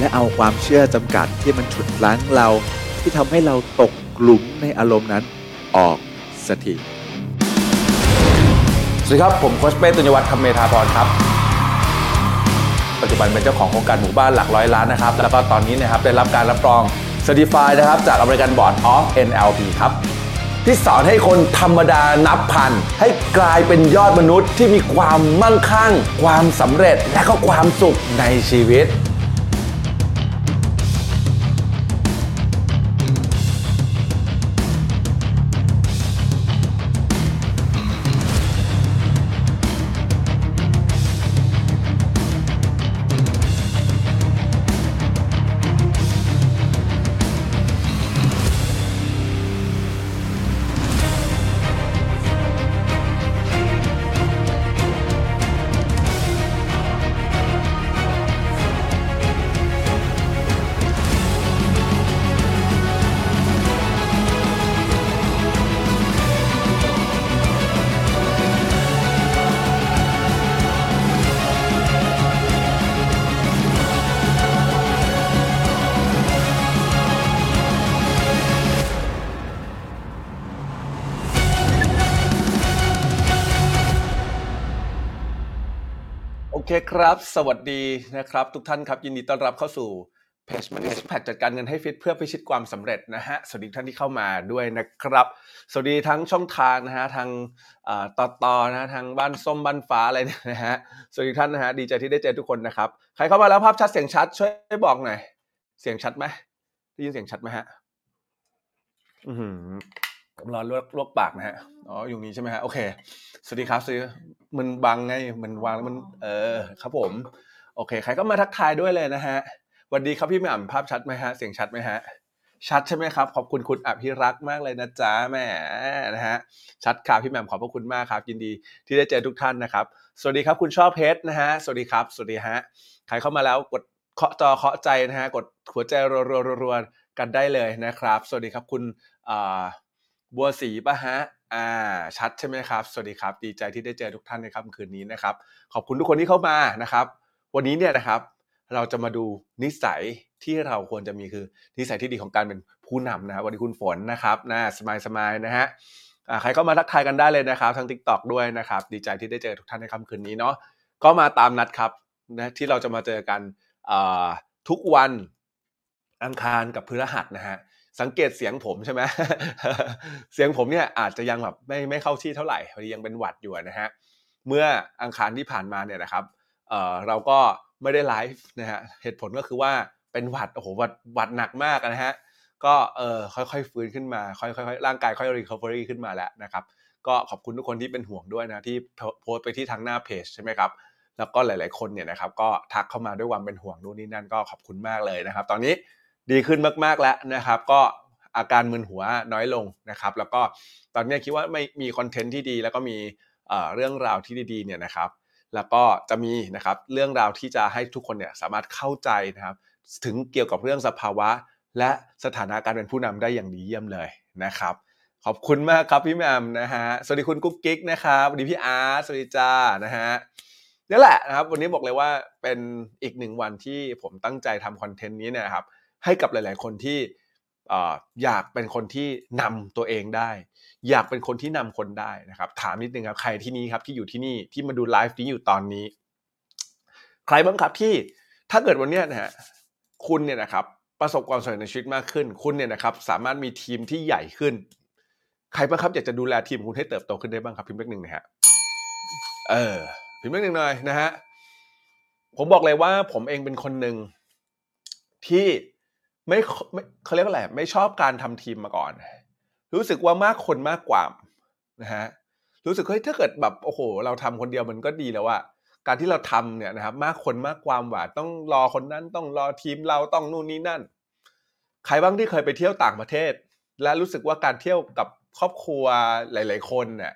และเอาความเชื่อจำกัดที่มันฉุดรั้งเรา ที่ทำให้เราตกกลุ่มในอารมณ์นั้นออกสักทีสวัสดีครับ ผมโคชเป้ตุญญวัฒน์ธรรมเมธาพรครับ ปัจจุบันเป็นเจ้าของโครงการหมู่บ้านหลักร้อยล้านนะครับ แล้วก็ตอนนี้นะครับได้รับการรับรอง Certified นะครับ จาก American Board of NLP ครับที่สอนให้คนธรรมดานับพัน ให้กลายเป็นยอดมนุษย์ที่มีความมั่งคั่ง ความสำเร็จและก็ความสุขในชีวิต ครับ สวัสดีนะครับ ทุกท่านครับ ยินดีต้อนรับเข้าสู่เพจ Money Impact จัดการเงินให้ฟิตเพื่อพิชิตความสำเร็จนะฮะสวัสดีทุกท่านที่เข้ามาด้วยนะครับ สวัสดีทั้งช่องทางนะฮะทางต่อต่อนะฮะทางบ้านส้มบ้านฟ้าอะไรเนี่ยนะฮะสวัสดีท่านนะฮะดีใจที่ได้เจอทุกคนนะครับใครเข้ามาแล้วภาพชัดเสียงชัดช่วยบอกหน่อยเสียงชัดไหมได้ยินเสียงชัดไหมฮะอื อหือผมรอลวกลวกปากนะฮะ อ๋อ อยู่นี้ใช่ไหมฮะ โอเค สวัสดีครับซื้อมันบังไง มันวางแล้วมัน เออ ครับผม โอเค ใครก็มาทักทายด้วยเลยนะฮะสวัสดีครับพี่แหม่มภาพชัดไหมฮะ เสียงชัดไหมฮะ ชัดใช่ไหมครับ ขอบคุณคุณอภิรักษ์มากเลยนะจ๊ะแหม่นะฮะ ชัดครับพี่แหม่มขอบพระคุณมากครับ ยินดีที่ได้เจอทุกท่านนะครับ สวัสดีครับคุณชอบเพชรนะฮะ สวัสดีครับ สวัสดีฮะ ใครเข้ามาแล้วกดเคาะจอเคาะใจนะฮะ กดหัวใจรัวๆกันได้เลยนะครับ สวัสดีครับคุณอ่า บัวศรีปะฮะ อ่า ชัดใช่ไหมครับ สวัสดีครับ ดีใจที่ได้เจอทุกท่านในค่ำคืนนี้นะครับ ขอบคุณทุกคนที่เข้ามานะครับ วันนี้เนี่ยนะครับ เราจะมาดูนิสัยที่เราควรจะมีคือ นิสัยที่ดีของการเป็นผู้นำนะครับวันนี้คุณฝนนะครับนะสมายสมายนะฮะใครเข้ามาทักทายกันได้เลยนะครับทั้ง Tik t o อกด้วยนะครับ ดีใจที่ได้เจอทุกท่านในค่ำคืนนี้เนาะ ก็มาตามนัดครับนะที่เราจะมาเจอกันอ่าทุกวันอังคารกับพฤหัสนะฮะ สังเกตเสียงผมใช่ไหมเสียงผมเนี่ยอาจจะยังแบบไม่ไม่เข้าที่เท่าไหร่พอดียังเป็นหวัดอยู่นะฮะเมื่ออังคารที่ผ่านมาเนี่ยนะครับเอ่อเราก็ไม่ได้ไลฟ์นะฮะเหตุผลก็คือว่าเป็นหวัดโอ้โหหวัดหวัดหนักมากนะฮะก็เออค่อยๆฟื้นขึ้นมาค่อยๆร่างกายค่อย recovery ขึ้นมาแล้วนะครับก็ขอบคุณทุกคนที่เป็นห่วงด้วยนะที่โพสต์ไปที่ทางหน้าเพจใช่ไหมครับแล้วก็หลาย ๆคนเนี่ยนะครับก็ทักเข้ามาด้วยความเป็นห่วงนู่นนี่นั่นก็ขอบคุณมากเลยนะครับ ตอนนี้ ดีขึ้นมากๆแล้วนะครับ ก็อาการมึนหัวน้อยลงนะครับ แล้วก็ตอนนี้คิดว่าไม่มีคอนเทนต์ที่ดี แล้วก็มีเรื่องราวที่ดีๆเนี่ยนะครับ แล้วก็จะมีนะครับเรื่องราวที่จะให้ทุกคนเนี่ยสามารถเข้าใจนะครับ ถึงเกี่ยวกับเรื่องสภาวะ และสถานะการเป็นผู้นำได้อย่างดีเยี่ยมเลยนะครับ ขอบคุณมากครับพี่แมมนะฮะสวัสดีคุณกุ๊กกิ๊กนะครับสวัสดีพี่อาร์ตสวัสดีจ้านะฮะนี่แหละนะครับ วันนี้บอกเลยว่าเป็นอีกหนึ่งวันที่ผมตั้งใจทำคอนเทนต์นี้เนี่ยครับ ให้กับหลาย ๆ คนที่อยากเป็นคนที่นำตัวเองได้ อยากเป็นคนที่นำคนได้นะครับ ถามนิดนึงครับใครที่นี่ครับที่อยู่ที่นี่ที่มาดูไลฟ์นี้อยู่ตอนนี้ ใครบ้างครับที่ถ้าเกิดวันนี้นะฮะคุณเนี่ยนะครับประสบความสำเร็จในชีวิตมากขึ้น คุณเนี่ยนะครับสามารถมีทีมที่ใหญ่ขึ้น ใครบ้างครับอยากจะดูแลทีมคุณให้เติบโตขึ้นได้บ้างครับพิมพ์เลขหนึ่งนะฮะเออพิมพ์เลขหนึ่งหน่อยนะฮะผมบอกเลยว่าผมเองเป็นคนหนึ่งที่ ไม่ไม่เขาเรียกว่าอะไรไม่ชอบการทำทีมมาก่อน รู้สึกว่ามากคนมากกว่านะฮะรู้สึกเฮ้ยถ้าเกิดแบบโอ้โห เราทำคนเดียวมันก็ดีแล้วอะการที่เราทำเนี่ยนะครับ มากคนมากความหวาต้องรอคนนั้นต้องรอทีมเราต้องนู่นนี่นั่น ใครบ้างที่เคยไปเที่ยวต่างประเทศ และรู้สึกว่าการเที่ยวกับครอบครัวหลาย ๆ คนเนี่ย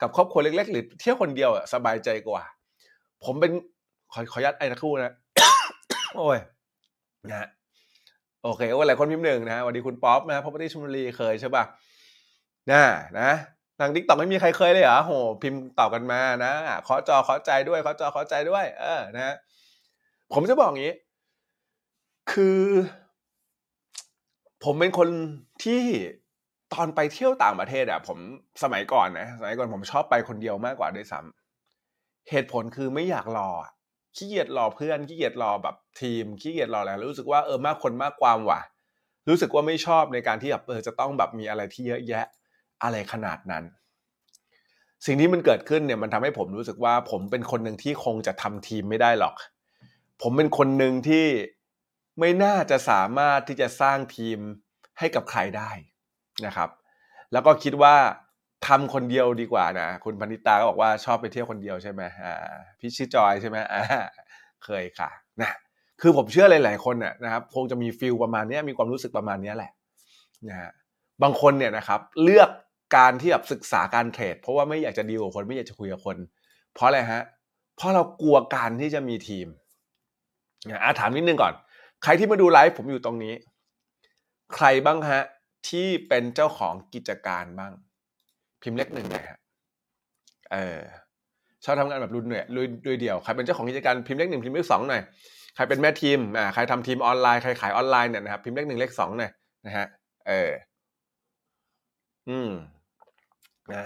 กับครอบครัวเล็ก ๆ หรือเที่ยวคนเดียวอะสบายใจกว่า ผมเป็นขอขออนุญาตไอนะครู่นะโอ้ยนะฮะ โอเคว่าหลายคนพิมพ์หนึ่งนะฮะสวัสดีคุณป๊อปนะพ property ชลบุรีเคยใช่ป่ะน่านะทาง TikTok ไม่มีใครเคยเลยเหรอโหพิมพ์ตอบกันมานะเคาะจอเคาะใจด้วยเคาะจอเคาะใจด้วย เออนะฮะผมจะบอกอย่างนี้ คือ ผมเป็นคนที่ตอนไปเที่ยวต่างประเทศอะผมสมัยก่อนนะสมัยก่อนผมชอบไปคนเดียวมากกว่าด้วยซ้ำเหตุผลคือไม่อยากรออะ ขี้เกียจรอเพื่อนขี้เกียจรอแบบทีมขี้เกียจรออะไรรู้สึกว่าเออมากคนมากความว่ะ รู้สึกว่าไม่ชอบในการที่แบบเออจะต้องแบบมีอะไรที่เยอะแยะอะไรขนาดนั้น สิ่งที่มันเกิดขึ้นเนี่ยมันทำให้ผมรู้สึกว่าผมเป็นคนหนึ่งที่คงจะทำทีมไม่ได้หรอก ผมเป็นคนหนึ่งที่ไม่น่าจะสามารถที่จะสร้างทีมให้กับใครได้นะครับ แล้วก็คิดว่า ทำคนเดียวดีกว่านะคุณพนิตาก็บอกว่าชอบไปเที่ยวคนเดียวใช่ไหมอ่าพี่ชื่อจอยใช่ไหมอ่าเคยค่ะนะคือผมเชื่อหลายๆคนน่ะนะครับคงจะมีฟิลประมาณนี้มีความรู้สึกประมาณนี้แหละนะฮะบางคนเนี่ยนะครับเลือกการที่แบบศึกษาการเทรดเพราะว่าไม่อยากจะดีลกับคนไม่อยากจะคุยกับคน เพราะอะไรฮะเพราะเรากลัวการที่จะมีทีมนะอะถามนิดนึงก่อน ใครที่มาดูไลฟ์ผมอยู่ตรงนี้ ใครบ้างฮะที่เป็นเจ้าของกิจการบ้าง พิมพ์เลขหนึ่งเลยฮะเออชอบทำงานแบบรุนเนี่ยรุยด้วยเดียวใครเป็นเจ้าของกิจการพิมพ์เลขหนึ่งพิมพ์เลขสองหน่อยใครเป็นแม่ทีมอ่าใครทำทีมออนไลน์ใครขายออนไลน์เนี่ยนะครับพิมพ์เลขหนึ่งเลขสองหน่อยนะฮะเออ อืมนะ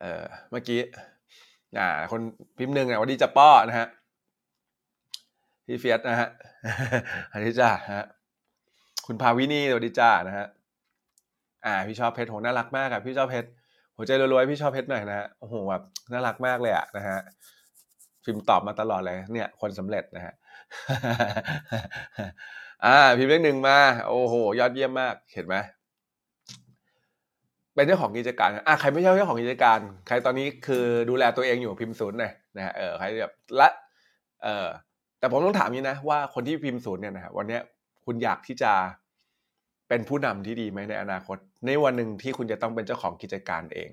เออเมื่อกี้อ่า คนพิมพ์หนึ่งอะวันดีจะป้อนะฮะพี่เฟียสนะฮะอันนี้จ้าฮะคุณภาวินีสวัสดีจ้านะฮะอ่าพี่ชอบเพชรโหน่ารักมากอะพี่ชอบเพชร หัวใจรวยๆพี่ชอบเพชรหน่อยนะฮะโอ้โหแบบน่ารักมากเลยอะนะฮะพิมพ์ตอบมาตลอดเลยเนี่ย คนสำเร็จนะฮะอ่าพิมพ์เลขหนึ่งมา โอ้โห ยอดเยี่ยมมากเห็นไหมเป็นเจ้าของกิจการอะใครไม่ใช่เจ้าของกิจการ ใครตอนนี้คือดูแลตัวเองอยู่พิมพ์ศูนย์หน่อยนะฮะเออใครแบบละเออแต่ผมต้องถามนี้นะว่าคนที่พิมพ์ศูนย์เนี่ยนะฮะวันนี้คุณอยากที่จะ เป็นผู้นำที่ดีไหมในอนาคต ในวันหนึ่งที่คุณจะต้องเป็นเจ้าของกิจการเอง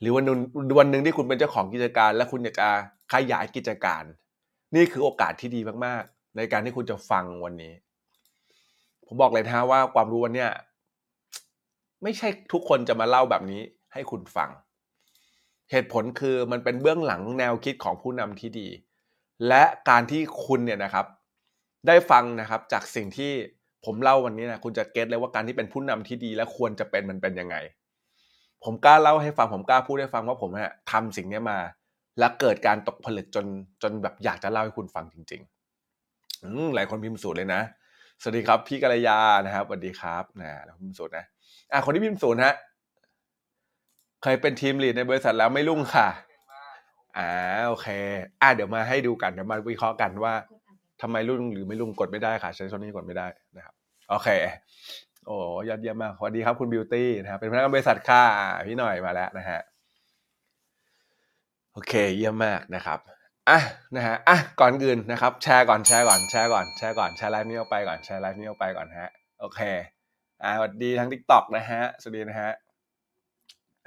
หรือวันนึงวันหนึ่งที่คุณเป็นเจ้าของกิจการ และคุณอยากจะขยายกิจการ นี่คือโอกาสที่ดีมากๆ ในการที่คุณจะฟังวันนี้ ผมบอกเลยนะฮะว่าความรู้วันเนี้ยไม่ใช่ทุกคนจะมาเล่าแบบนี้ให้คุณฟัง เหตุผลคือมันเป็นเบื้องหลังแนวคิดของผู้นำที่ดี และการที่คุณเนี่ยนะครับ ได้ฟังนะครับจากสิ่งที่ ผมเล่าวันนี้นะคุณจะเก็ตเลยว่าการที่เป็นผู้นำที่ดีและควรจะเป็นมันเป็นยังไง ผมกล้าเล่าให้ฟังผมกล้าพูดให้ฟังว่าผมเนี่ยทำสิ่งนี้มา และเกิดการตกผลึกจนจนแบบอยากจะเล่าให้คุณฟังจริงๆอืหลายคนพิมพ์สูตรเลยนะ สวัสดีครับ พี่กัลยานะครับสวัสดีครับนะแล้วพิมพ์สูตรนะอะคนที่พิมพ์สูตรฮะเคยเป็นทีมลีดในบริษัทแล้วไม่รุ่งค่ะอ่าโอเค อะเดี๋ยวมาให้ดูกันเดี๋ยวมาวิเคราะห์กันว่า ทำไมรุ่งหรือไม่รุ่งกดไม่ได้ค่ะใช้ช่องนี้กดไม่ได้นะครับโอเค โอ้ยอดเยี่ยมมากสวัสดีครับคุณบิวตี้นะครับเป็นพนักงานบริษัทค่ะพี่หน่อยมาแล้วนะฮะโอเค เยี่ยมมากนะครับอะนะฮะอะก่อนอื่นนะครับ แชร์ก่อนแชร์ก่อนแชร์ก่อนแชร์ก่อนแชร์ไลฟ์นี้ออกไปก่อนแชร์ไลฟ์นี้ออกไปก่อนฮะโอเคอ่าสวัสดีทั้ง TikTok นะฮะสวัสดีนะฮะ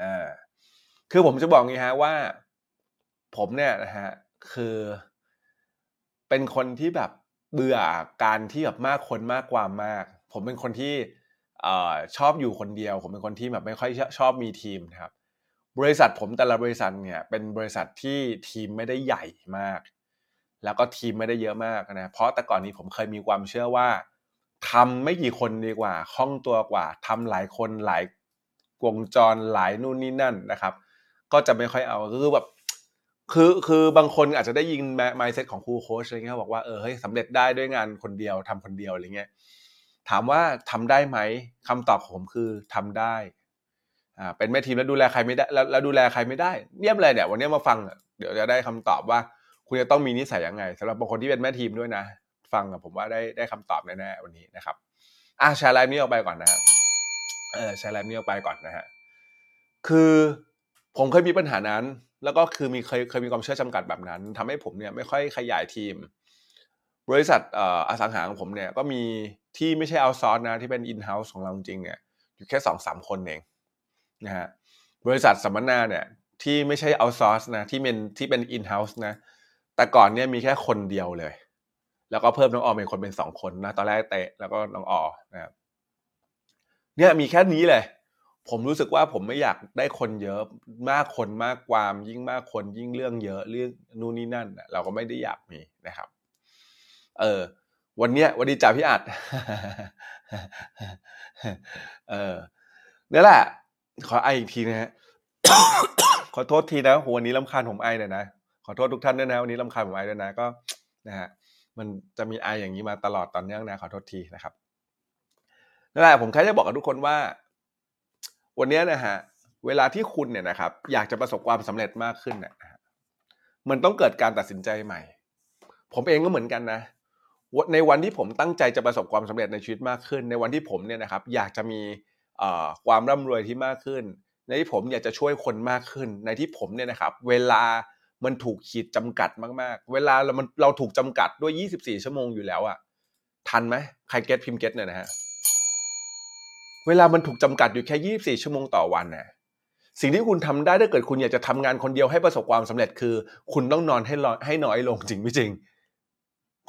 อ่าคือผมจะบอกงี้ฮะว่า ผมเนี่ยนะฮะคือ เป็นคนที่แบบเบื่อการที่แบบมากคนมากความมาก ผมเป็นคนที่อชอบอยู่คนเดียว ผมเป็นคนที่แบบไม่ค่อยชอบมีทีมนะครับ บริษัทผมแต่ละบริษัทเนี่ยเป็นบริษัทที่ทีมไม่ได้ใหญ่มาก แล้วก็ทีมไม่ได้เยอะมากนะเพราะแต่ก่อนนี้ผมเคยมีความเชื่อว่าทำไม่กี่คนดีกว่าคล่องตัวกว่าทำหลายคนหลายวงจรหลายนู่นนี่นั่นนะครับ ก็จะไม่ค่อยเอาคือแบบ คือคือบางคนอาจจะได้ยินไมเซ็ตของครูโค้ชอะไรเงี้ยบอกว่าเออเฮ้ยสำเร็จได้ด้วยงานคนเดียวทำคนเดียวอะไรเงี้ยถามว่าทำได้ไหมคำตอบของผมคือทำได้อ่าเป็นแม่ทีมแล้วดูแลใครไม่ได้แล้วแล้วดูแลใครไม่ได้เยี่ยมเลยเนี่ยวันนี้มาฟังเดี๋ยวจะได้คำตอบว่า คุณจะต้องมีนิสัยยังไงสำหรับบางคนที่เป็นแม่ทีมด้วยนะ ฟังผมว่าได้ได้คำตอบแน่ๆวันนี้นะครับอะแชร์ไลฟ์นี้ออกไปก่อนนะครับเออแชร์ไลฟ์นี้ออกไปก่อนนะฮะคือผมเคยมีปัญหานั้น แล้วก็คือมีเคยเคยมีความเชื่อจำกัดแบบนั้นทำให้ผมเนี่ยไม่ค่อยขยายทีม บริษัทออสังหาของผมเนี่ยก็มีที่ไม่ใช่เอาซอร์สนะที่เป็นอินเฮ้าส์ของเราจริงเนี่ยอยู่แค่สองสามคนเองนะฮะบริษัทสัมมนาเนี่ยที่ไม่ใช่เอาซอร์สนะที่เป็นที่เป็นอินเฮ้าส์นะแต่ก่อนเนี่ยมีแค่คนเดียวเลย แล้วก็เพิ่มน้องออมเป็นคนเป็นสองคนนะตอนแรกเตะแล้วก็น้องออนะครับเนี่ยมีแค่นี้เลย ผมรู้สึกว่าผมไม่อยากได้คนเยอะมากคนมากความยิ่งมากคนยิ่งเรื่องเยอะเรื่องนู่นนี่นั่นเราก็ไม่ได้อยากมีนะครับ เออ วันเนี้ยวันดีจ่าพี่อัดเออนี่แหละ ขอไออีกทีนะฮะขอโทษทีนะวันนี้ลำคาญผมไอเลยนะขอโทษทุกท่านด้วยนะวันนี้ลำคาญผมไอด้วยนะก็นะฮะมันจะมีไออย่างนี้มาตลอดตอนเนื่องนะขอโทษทีนะครับนั่นแหละผมแค่จะบอกกับทุกคนว่า วันนี้นะฮะเวลาที่คุณเนี่ยนะครับ อยากจะประสบความสำเร็จมากขึ้นเนี่ยมันต้องเกิดการตัดสินใจใหม่ ผมเองก็เหมือนกันนะในวันที่ผมตั้งใจจะประสบความสำเร็จในชีวิตมากขึ้น ในวันที่ผมเนี่ยนะครับ อยากจะมีความร่ำรวยที่มากขึ้น ในที่ผมอยากจะช่วยคนมากขึ้น ในที่ผมเนี่ยนะครับ เวลามันถูกขีดจำกัดมากๆ เวลาเรามันเราถูกจำกัดด้วย 24 ชั่วโมงอยู่แล้วอะทันไหมใครเก็ตพิมพ์เก็ตเนี่ยนะฮะ เวลามันถูกจำกัดอยู่แค่ 24 ชั่วโมงต่อวันน่ะสิ่งที่คุณทำได้ถ้าเกิดคุณอยากจะทำงานคนเดียวให้ประสบความสำเร็จคือ คุณต้องนอนให้น้อยให้น้อยลงจริงไม่จริง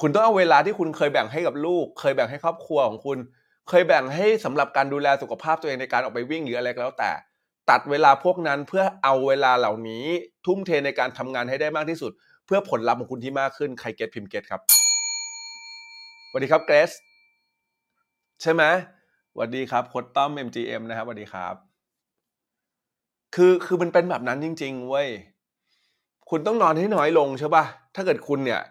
คุณต้องเอาเวลาที่คุณเคยแบ่งให้กับลูก เคยแบ่งให้ครอบครัวของคุณ เคยแบ่งให้สำหรับการดูแลสุขภาพตัวเองในการออกไปวิ่งหรืออะไรก็แล้วแต่ ตัดเวลาพวกนั้นเพื่อเอาเวลาเหล่านี้ ทุ่มเทในการทำงานให้ได้มากที่สุด เพื่อผลลัพธ์ของคุณที่มากขึ้นใครเก็ตพิมพ์เก็ตครับสวัสดีครับเกรซใช่ไหม สวัสดีครับโคดต้อม MGM นะครับสวัสดีครับ คือคือมันเป็นแบบนั้นจริง ๆ เว้ย คุณต้องนอนให้น้อยลงใช่ป่ะ ถ้าเกิดคุณเนี่ย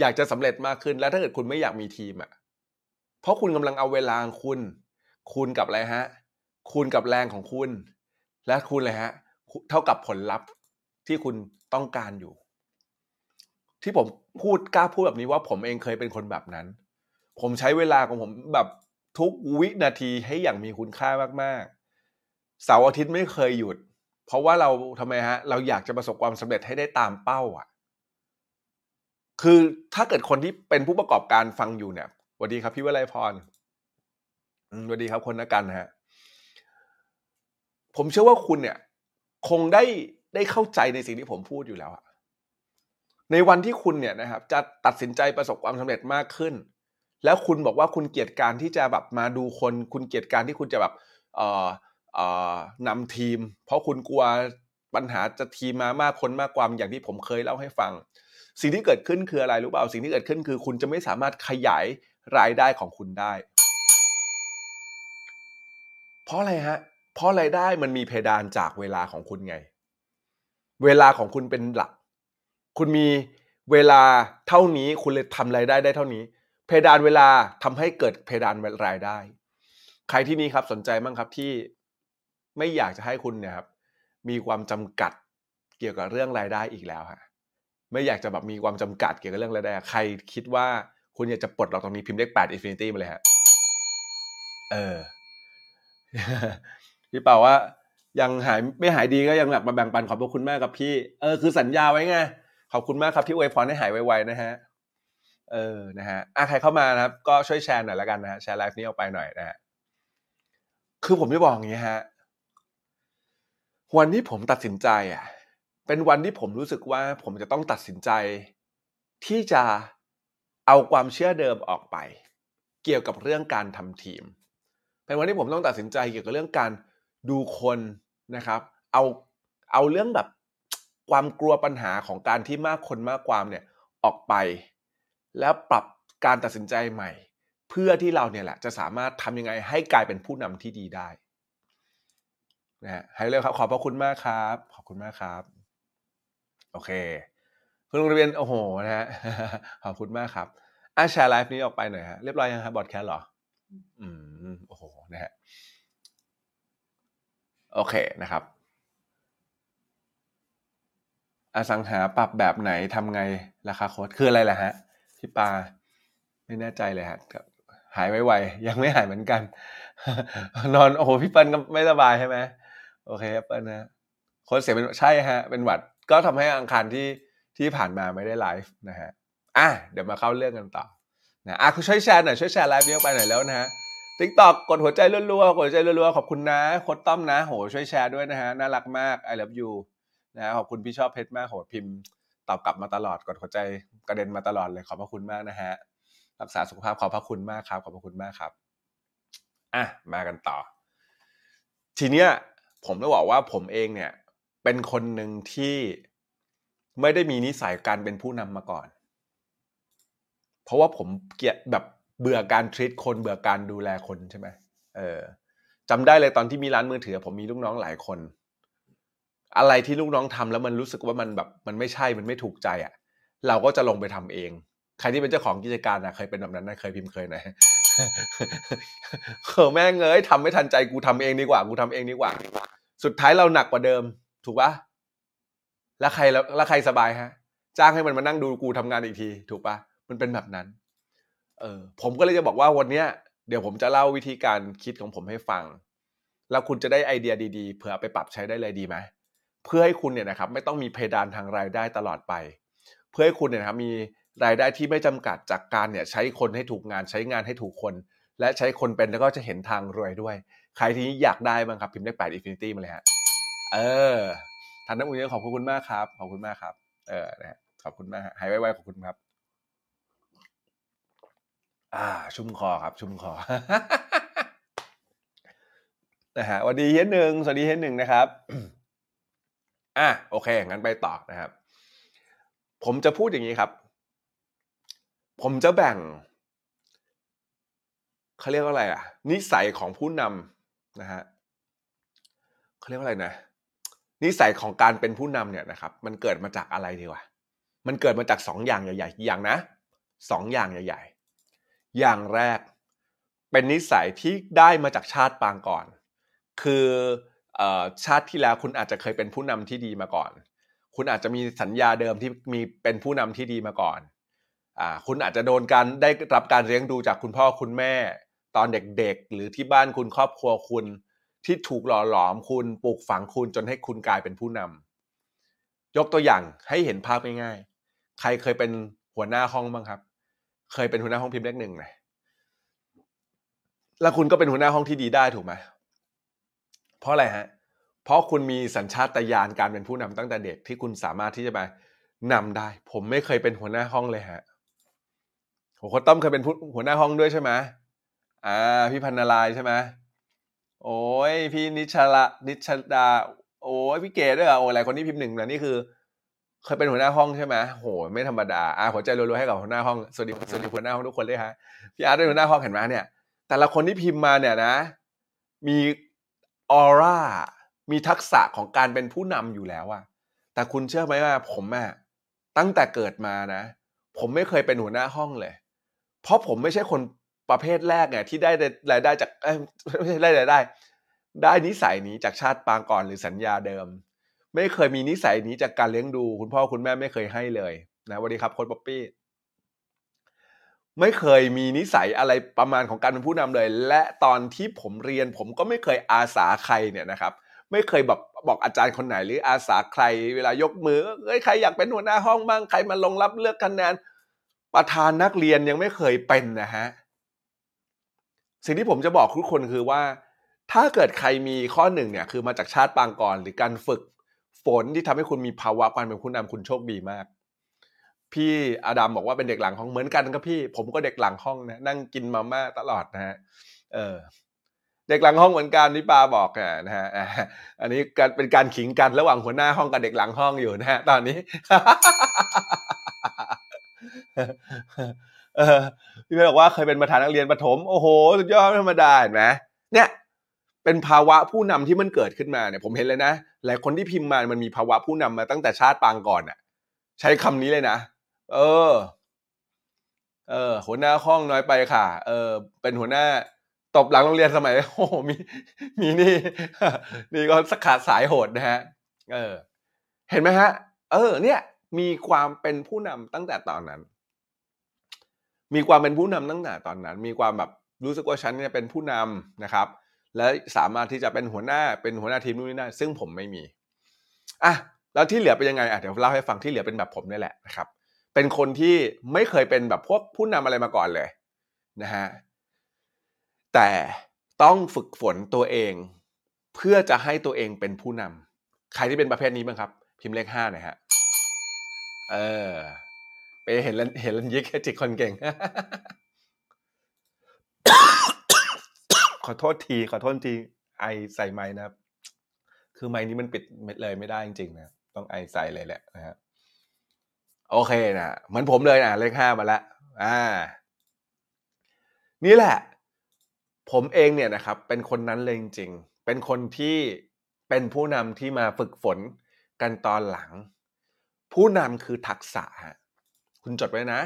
อยากจะสำเร็จมากขึ้น แล้วถ้าเกิดคุณไม่อยากมีทีมอะ เพราะคุณกำลังเอาเวลาของคุณ คูณกับอะไรฮะ คูณกับแรงของคุณ และคูณอะไรฮะ เท่ากับผลลัพธ์ที่คุณต้องการอยู่ ที่ผมพูดกล้าพูดแบบนี้ว่าผมเองเคยเป็นคนแบบนั้น ผมใช้เวลาของผมแบบ ทุกวินาทีให้อย่างมีคุณค่ามากๆ เสาร์อาทิตย์ไม่เคยหยุด เพราะว่าเราทำไมฮะ เราอยากจะประสบความสำเร็จให้ได้ตามเป้าอะ คือถ้าเกิดคนที่เป็นผู้ประกอบการฟังอยู่เนี่ยสวัสดีครับพี่วลัยพรอืมสวัสดีครับคนนักกันฮะ ผมเชื่อว่าคุณเนี่ย คงได้ได้เข้าใจในสิ่งที่ผมพูดอยู่แล้วอะในวันที่คุณเนี่ยนะครับ จะตัดสินใจประสบความสำเร็จมากขึ้น แล้วคุณบอกว่าคุณเกลียดการที่จะแบบมาดูคน คุณเกลียดการที่คุณจะแบบเอ่อเอ่อนำทีม เพราะคุณกลัวปัญหาจะทีมมามากคนมากความอย่างที่ผมเคยเล่าให้ฟัง สิ่งที่เกิดขึ้นคืออะไรรู้เปล่าสิ่งที่เกิดขึ้นคือ คุณจะไม่สามารถขยายรายได้ของคุณได้ เพราะอะไรฮะ เพราะรายได้มันมีเพดานจากเวลาของคุณไง เวลาของคุณเป็นหลัก คุณมีเวลาเท่านี้คุณเลยทำรายได้ได้เท่านี้ เพดานเวลาทำให้เกิดเพดานรายได้ ใครที่นี่ครับสนใจบ้างครับที่ไม่อยากจะให้คุณเนี่ยครับมีความจำกัดเกี่ยวกับเรื่องรายได้อีกแล้วฮะไม่อยากจะแบบมีความจำกัดเกี่ยวกับเรื่องรายได้ ใครคิดว่าคุณอยากจะปลดล็อกตรงนี้พิมพ์เลขแปด Infinity มาเลยฮะเออพี่เป่าว่ายังหายไม่หายดีก็ยังแบบมาแบ่งปันขอบพระคุณมากครับพี่ เออคือสัญญาไว้ไง ขอบคุณมากครับที่อวยพรให้หายไวๆนะฮะ เออนะฮะอะใครเข้ามานะครับ ก็ช่วยแชร์หน่อยแล้วกันนะฮะแชร์ไลฟ์นี้ออกไปหน่อยนะฮะคือผมจะบอกอย่างนี้ฮะวันที่ผมตัดสินใจอะ เป็นวันที่ผมรู้สึกว่าผมจะต้องตัดสินใจ ที่จะเอาความเชื่อเดิมออกไป เกี่ยวกับเรื่องการทำทีม เป็นวันที่ผมต้องตัดสินใจเกี่ยวกับเรื่องการดูคนนะครับ เอาเอาเรื่องแบบความกลัวปัญหาของการที่มากคนมากความเนี่ยออกไป แล้วปรับการตัดสินใจใหม่ เพื่อที่เราเนี่ยแหละจะสามารถทำยังไงให้กลายเป็นผู้นำที่ดีได้นะฮะให้เร็วครับ ขอบพระคุณมากครับ ขอบคุณมากครับ โอเค คุณโรงเรียนโอ้โหนะฮะขอบคุณมากครับอะแชร์ไลฟ์นี้ออกไปหน่อยฮะเรียบร้อยยังครับบอดแคสหรอ อืมโอ้โหนะฮะโอเคนะครับ อสังหาปรับแบบไหนทำไงราคาโค้ดคืออะไรล่ะฮะ พี่ปาไม่แน่ใจเลยฮะหายไวๆยังไม่หายเหมือนกัน นอนโอ้โหพี่เปิ้ลก็ไม่สบายใช่ไหมโอเคเปิ้ลนะโค้ชเสียงเปลี่ยนใช่ฮะ เป็นหวัดก็ทำให้อังคารที่ที่ผ่านมาไม่ได้ไลฟ์นะฮะอะเดี๋ยวมาเข้าเรื่องกันต่อนะอะคุณช่วยแชร์หน่อยช่วยแชร์ไลฟ์นี้ออกไปหน่อยแล้วนะฮะ TikTok กดหัวใจรัวๆกดหัวใจรัวๆขอบคุณนะโค้ชต้อมนะโหช่วยแชร์ด้วยนะฮะน่ารักมาก I love you นะฮะขอบคุณพี่ชอบเพชรมากโหพิมพ์ ตอบกลับมาตลอดกดหัวใจกระเด็นมาตลอดเลยขอบพระคุณมากนะฮะรักษาสุขภาพขอบพระคุณมากครับ ขอบพระคุณมากครับอะมากันต่อ ทีเนี้ยผมต้องบอกว่าผมเองเนี่ย เป็นคนหนึ่งที่ไม่ได้มีนิสัยการเป็นผู้นำมาก่อน เพราะว่าผมเกลียดแบบเบื่อการทรีตคนเบื่อการดูแลคนใช่ไหมเออจำได้เลยตอนที่มีร้านมือถือ ผมมีลูกน้องหลายคน อะไรที่ลูกน้องทำแล้วมันรู้สึกว่ามันแบบมันไม่ใช่มันไม่ถูกใจอะ่ะ เราก็จะลงไปทำเอง ใครที่เป็นเจ้าของกิจการนะเคยเป็นแบบนั้นนะเคยพิมพ์เคยไหนเออแม่งเอ้ยทำไม่ทันใจกูทำเองดีกว่ากูทำเองดีกว่า สุดท้ายเราหนักกว่าเดิม ถูกปะแล้วใครแล้วแล้วใครสบายฮะ จ้างให้มันมานั่งดูกูทำงานอีกที ถูกปะมันเป็นแบบนั้น เออ ผมก็เลยจะบอกว่าวันเนี้ยเดี๋ยวผมจะเล่าวิธีการคิดของผมให้ฟัง แล้วคุณจะได้ไอเดียดีๆเผื่อไปปรับใช้ได้เลยดีไหม เพื่อให้คุณเนี่ยนะครับไม่ต้องมีเพดานทางรายได้ตลอดไป เพื่อให้คุณเนี่ยครับมีรายได้ที่ไม่จำกัดจากการเนี่ยใช้คนให้ถูกงานใช้งานให้ถูกคน และใช้คนเป็นแล้วก็จะเห็นทางรวยด้วย ใครที่อยากได้บ้างครับพิมพ์เลขแปด infinity มาเลยฮะเออท่านน้ำอุ่นขอบคุณมากครับขอบคุณมากครับ เออนะฮะขอบคุณมากฮะหายไวๆขอบคุณครับ อ่า ชุ่มคอครับ ชุ่มคอนะฮะสวัสดีเฮียหนึ่งสวัสดีเฮียหนึ่งนะครับ อะโอเคงั้นไปต่อนะครับ ผมจะพูดอย่างนี้ครับ ผมจะแบ่งเขาเรียกว่าอะไรอะ นิสัยของผู้นำนะฮะเขาเรียกว่าอะไรนะนิสัยของการเป็นผู้นำเนี่ยนะครับ มันเกิดมาจากอะไรดีวะมันเกิดมาจากสองอย่างใหญ่ๆอย่างนะสองอย่างใหญ่ ๆ อย่างแรกเป็นนิสัยที่ได้มาจากชาติปางก่อน คือเอ่อ ชาติที่แล้วคุณอาจจะเคยเป็นผู้นำที่ดีมาก่อน คุณอาจจะมีสัญญาเดิมที่มีเป็นผู้นำที่ดีมาก่อนอ่าคุณอาจจะโดนการได้รับการเลี้ยงดูจากคุณพ่อคุณแม่ ตอนเด็กๆ หรือที่บ้านคุณครอบครัวคุณที่ถูกหล่อหลอมคุณปลูกฝังคุณจนให้คุณกลายเป็นผู้นำยกตัวอย่างให้เห็นภาพง่ายๆใครเคยเป็นหัวหน้าห้องบ้างครับ เคยเป็นหัวหน้าห้องพิมพ์เลขหนึ่งไหมแล้วคุณก็เป็นหัวหน้าห้องที่ดีได้ถูกไหม เพราะอะไรฮะ เพราะคุณมีสัญชาตญาณการเป็นผู้นำตั้งแต่เด็กที่คุณสามารถที่จะมานำได้ ผมไม่เคยเป็นหัวหน้าห้องเลยฮะโหโค้ชต้อมเคยเป็นผู้หัวหน้าห้องด้วยใช่ไหมอ่า พี่พันนารายใช่ไหมโอ้ยพี่นิชละนิชดา โอ้ยพี่เกดด้วยเหรอโอ้ยหลายคนที่พิมพ์หนึ่งนะนี่คือ เคยเป็นหัวหน้าห้องใช่ไหมโห ไม่ธรรมดาอ่าหัวใจรัวๆให้กับหัวหน้าห้องสวัสดีสวัสดีหัวหน้าห้องทุกคนเลยฮะพี่อาร์ตเป็นหัวหน้าห้องเห็นไหมเนี่ย แต่ละคนที่พิมพ์มาเนี่ยนะ มี ออร่ามีทักษะของการเป็นผู้นำอยู่แล้วอะแต่คุณเชื่อไหมว่าผมอะตั้งแต่เกิดมานะ ผมไม่เคยเป็นหัวหน้าห้องเลย เพราะผมไม่ใช่คนประเภทแรกไงที่ได้รายได้จากไม่ใช่ได้รายได้ ได้นิสัยนี้จากชาติปางก่อนหรือสัญญาเดิม ไม่เคยมีนิสัยนี้จากการเลี้ยงดู คุณพ่อคุณแม่ไม่เคยให้เลยนะสวัสดีครับโค้ชป๊อปปี้ ไม่เคยมีนิสัยอะไรประมาณของการเป็นผู้นำเลย และตอนที่ผมเรียนผมก็ไม่เคยอาสาใครเนี่ยนะครับไม่เคยแบอกบอกอาจารย์คนไหนหรืออาสาใครเวลายกมือเอ้ยใครอยากเป็นหัวหน้าห้องบ้างใครมาลงรับเลือกคะแนนประธานนักเรียนยังไม่เคยเป็นนะฮะสิ่งที่ผมจะบอกทุกคนคือว่า ถ้าเกิดใครมีข้อหนึ่งเนี่ยคือมาจากชาติปางก่อนหรือการฝึกฝนที่ทำให้คุณมีภาวะการเป็นผู้นำคุณโชคดีมาก พี่อดัมบอกว่าเป็นเด็กหลังห้องเหมือนกันครับพี่ ผมก็เด็กหลังห้องนะนั่งกินมาม่าตลอดนะฮะเออ เด็กหลังห้องเหมือนกันที่ปาบอกอะนะฮะอันนี้การเป็นการขิงกันระหว่างหัวหน้าห้องกับเด็กหลังห้องอยู่นะฮะตอนนี้พี่เบอกว่าเคยเป็นประธานนักเรียนประถมโอ้โหสุดยอดธรรมดาเห็นไหมเนี่ย เป็นภาวะผู้นำที่มันเกิดขึ้นมาเนี่ย ผมเห็นเลยนะหลายคนที่พิมพ์มามันมีภาวะผู้นำมาตั้งแต่ชาติปางก่อนอะใช้คำนี้เลยนะ เออ เออ หัวหน้าห้องน้อยไปค่ะ เออ เป็นหัวหน้าตบหลังโรงเรียนสมัย โอ้โหมี มีนี่ นี่ก็สกขาดสายโหดนะฮะ เออ เห็นไหมฮะ เออ เนี่ย มีความเป็นผู้นำตั้งแต่ตอนนั้น มีความเป็นผู้นำตั้งแต่ตอนนั้น มีความแบบรู้สึกว่าฉันเนี่ยเป็นผู้นำนะครับ และสามารถที่จะเป็นหัวหน้า เป็นหัวหน้าทีมนู่นนี่นั่นซึ่งผมไม่มี อะ แล้วที่เหลือเป็นยังไง อะ เดี๋ยวเล่าให้ฟังที่เหลือเป็นแบบผมนี่แหละนะครับ เป็นคนที่ไม่เคยเป็นแบบพวกผู้นำอะไรมาก่อนเลยนะฮะแต่ต้องฝึกฝนตัวเอง เพื่อจะให้ตัวเองเป็นผู้นำใครที่เป็นประเภทนี้บ้างครับ พิมพ์เลขห้าหน่อยฮะเออไปเห็นเห็นล้วยิกจิกคนเก่ง ขอโทษทีขอโทษทีไอใส่ไม้นะครับ คือไม้นี้มันปิดเลยไม่ได้จริงๆนะต้องไอใส่เลยแหละนะฮะ โอเคนะเหมือนผมเลยนะเลขห้ามาแล้วอ่า นี่แหละ ผมเองเนี่ยนะครับ เป็นคนนั้นเลยจริงๆเป็นคนที่เป็นผู้นำที่มาฝึกฝนกันตอนหลัง ผู้นำคือทักษะฮะคุณจดไว้นะ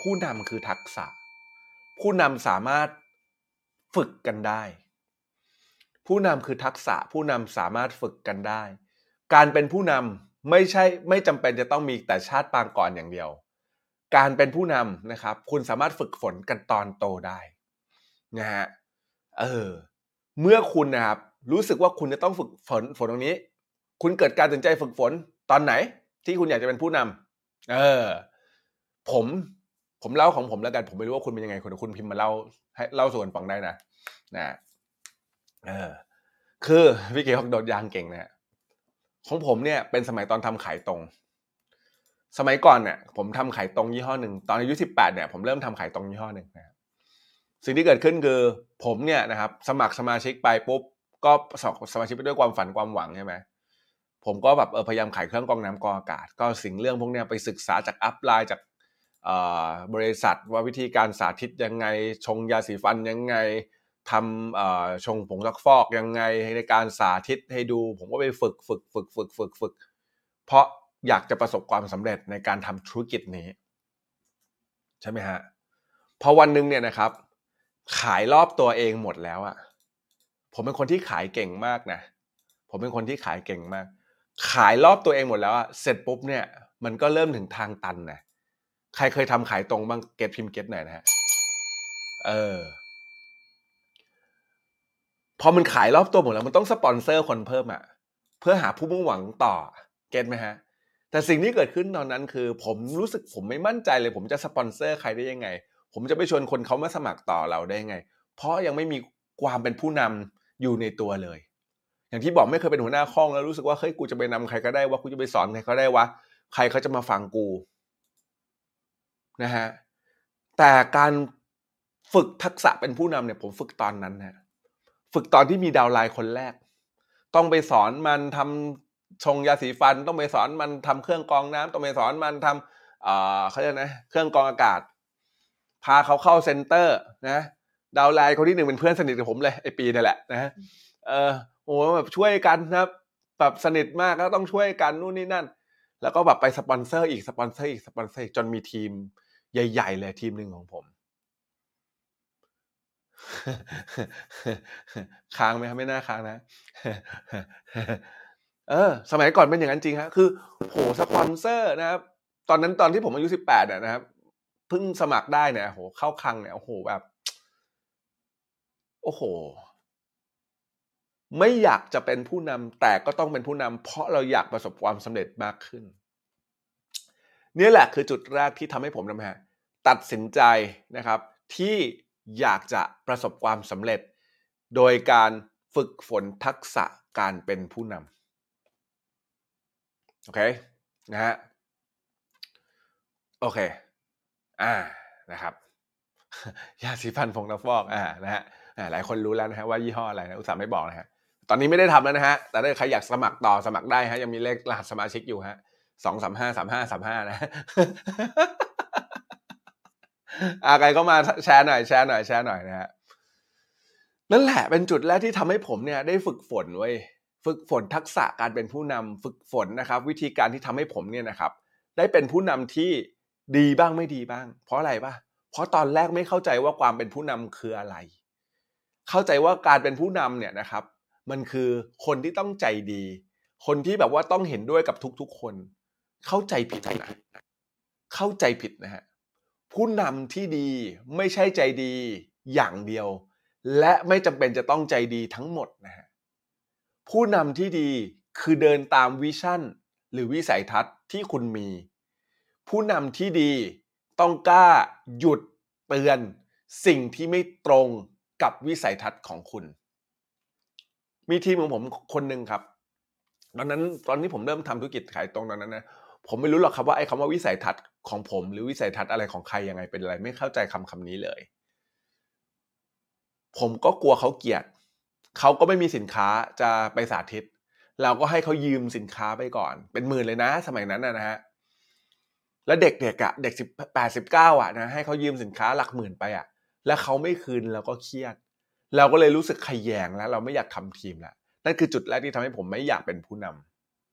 ผู้นำคือทักษะ ผู้นำสามารถฝึกกันได้ ผู้นำคือทักษะ ผู้นำสามารถฝึกกันได้ การเป็นผู้นำ ไม่ใช่ไม่จำเป็นจะต้องมีแต่ชาติปางก่อนอย่างเดียว การเป็นผู้นำนะครับ คุณสามารถฝึกฝนกันตอนโตได้นะฮะเออเมื่อคุณนะครับรู้สึกว่าคุณจะต้องฝึกฝนฝนตรงนี้ คุณเกิดการตัดใจฝึกฝนตอนไหน ที่คุณอยากจะเป็นผู้นำเออ ผมผมเล่าของผมแล้วกัน ผมไม่รู้ว่าคุณเป็นยังไงคุณคุณพิมพ์มาเล่าให้เล่าส่วนฟังได้นะนะเออคือพี่เก๋เขาโดดยางเก่งนะฮะ ของผมเนี่ยเป็นสมัยตอนทำขายตรง สมัยก่อนเนี่ยผมทำขายตรงยี่ห้อหนึ่งตอนอายุสิบแปดเนี่ยผมเริ่มทำขายตรงยี่ห้อหนึ่งนะครับสิ่งที่เกิดขึ้นคือผมเนี่ยนะครับ สมัครสมาชิกไปปุ๊บก็สมัครสมาชิกไปด้วยความฝันความหวังใช่ไหมผมก็แบบเออพยายามขายเครื่องกรองน้ำกรองอากาศ ก็สิ่งเรื่องพวกเนี้ยไปศึกษาจากอัพไลน์จากบริษัทว่าวิธีการสาธิตยังไง ชงยาสีฟันยังไง ทำชงผงซักฟอกยังไงในการสาธิตให้ดู ผมก็ไปฝึกฝึกฝึกฝึกฝึกฝึก เพราะอยากจะประสบความสำเร็จในการทำธุรกิจนี้ ใช่ไหมฮะพอวันหนึ่งเนี่ยนะครับ ขายรอบตัวเองหมดแล้วอะผมเป็นคนที่ขายเก่งมากนะ ผมเป็นคนที่ขายเก่งมาก ขายรอบตัวเองหมดแล้วอะเสร็จปุ๊บเนี่ย มันก็เริ่มถึงทางตันนะใครเคยทำขายตรงบ้างเก็ตพิมพ์เก็ตหน่อยนะฮะเออ พอมันขายรอบตัวหมดแล้วมันต้องสปอนเซอร์คนเพิ่มอะเพื่อหาผู้มุ่งหวังต่อเก็ตไหมฮะ แต่สิ่งที่เกิดขึ้นตอนนั้นคือ ผมรู้สึกผมไม่มั่นใจเลย ผมจะสปอนเซอร์ใครได้ยังไง ผมจะไปชวนคนเขามาสมัครต่อเราได้ยังไง เพราะยังไม่มีความเป็นผู้นำอยู่ในตัวเลย อย่างที่บอกไม่เคยเป็นหัวหน้าห้องแล้วรู้สึกว่าเฮ้ยกูจะไปนำใครก็ได้ว่ากูจะไปสอนใครก็ได้วะใครเขาจะมาฟังกูนะฮะแต่การฝึกทักษะเป็นผู้นำเนี่ยผมฝึกตอนนั้นนะ ฝึกตอนที่มี downline คนแรก ต้องไปสอนมันทำชงยาสีฟัน ต้องไปสอนมันทำเครื่องกรองน้ำต้องไปสอนมันทำเอ่อเขาเรียกนะเครื่องกรองอากาศ พาเขาเข้า center นะ downline คนที่หนึ่งเป็นเพื่อนสนิทกับผมเลยไอปีนี่แหละนะเออโอ้แบบช่วยกันนะแบบสนิทมากก็ต้องช่วยกันนู่นนี่นั่น แล้วก็แบบไปสปอนเซอร์อีกสปอนเซอร์อีกสปอนเซอร์จนมีทีมใหญ่ ๆ เลยทีมหนึ่งของผม ค้างไหมครับไม่น่าค้างนะ เออ สมัยก่อนเป็นอย่างนั้นจริงฮะคือโหสปอนเซอร์นะครับ ตอนนั้นตอนที่ผมอายุสิบแปดนะครับเพิ่งสมัครได้เนี่ยโหเข้าคลังเนี่ยโอ้โหแบบ โอ้โห ไม่อยากจะเป็นผู้นำแต่ก็ต้องเป็นผู้นำเพราะเราอยากประสบความสำเร็จมากขึ้นนี่แหละคือจุดแรกที่ทำให้ผมนะฮะตัดสินใจนะครับ ที่ อยากจะประสบความสำเร็จ โดยการฝึกฝนทักษะการเป็นผู้นำโอเคนะฮะโอเคอ่านะครับยาสีฟันผงน้ำฟอกอ่านะฮะหลายคนรู้แล้วนะฮะว่ายี่ห้ออะไรนะอุตส่าห์ไม่บอกนะฮะตอนนี้ไม่ได้ทำแล้วนะฮะ แต่ถ้าใครอยากสมัครต่อสมัครได้ฮะยังมีเลขรหัสสมาชิกอยู่ฮะสองสามห้าสามห้าสามห้านะ อาใครก็มาแชร์หน่อยแชร์หน่อยแชร์หน่อยนะฮะนั่นแหละเป็นจุดแรกที่ทำให้ผมเนี่ยได้ฝึกฝนไว้ฝึกฝนทักษะการเป็นผู้นำฝึกฝนนะครับ วิธีการที่ทำให้ผมเนี่ยนะครับ ได้เป็นผู้นำที่ดีบ้างไม่ดีบ้าง เพราะอะไรปะเพราะตอนแรกไม่เข้าใจว่าความเป็นผู้นำคืออะไร เข้าใจว่าการเป็นผู้นำเนี่ยนะครับ มันคือคนที่ต้องใจดี คนที่แบบว่าต้องเห็นด้วยกับทุกๆคน เข้าใจผิดนะเข้าใจผิดนะฮะ ผู้นำที่ดีไม่ใช่ใจดีอย่างเดียว และไม่จำเป็นจะต้องใจดีทั้งหมดนะฮะผู้นำที่ดีคือเดินตามวิชั่น หรือวิสัยทัศน์ที่คุณมี ผู้นำที่ดีต้องกล้าหยุดเตือน สิ่งที่ไม่ตรงกับวิสัยทัศน์ของคุณ มีทีมของผมคนหนึ่งครับ ตอนนั้นตอนที่ผมเริ่มทำธุรกิจขายตรงตอนนั้นนะผมไม่รู้หรอกครับว่าไอ้คำว่าวิสัยทัศน์ ของผมหรือวิสัยทัศน์อะไรของใครยังไงเป็นอะไร ไม่เข้าใจคำคำนี้เลย ผมก็กลัวเขาเกลียดเขาก็ไม่มีสินค้าจะไปสาธิต เราก็ให้เขายืมสินค้าไปก่อน เป็นหมื่นเลยนะ สมัยนั้นนะนะฮะแล้วเด็กๆอะเด็กสิบแปดสิบเก้าอะนะให้เขายืมสินค้าหลักหมื่นไปอะ แล้วเขาไม่คืนเราก็เครียด เราก็เลยรู้สึกขยแยงแล้ว เราไม่อยากทำทีมแล้วนั่นคือจุดแรกที่ทำให้ผมไม่อยากเป็นผู้น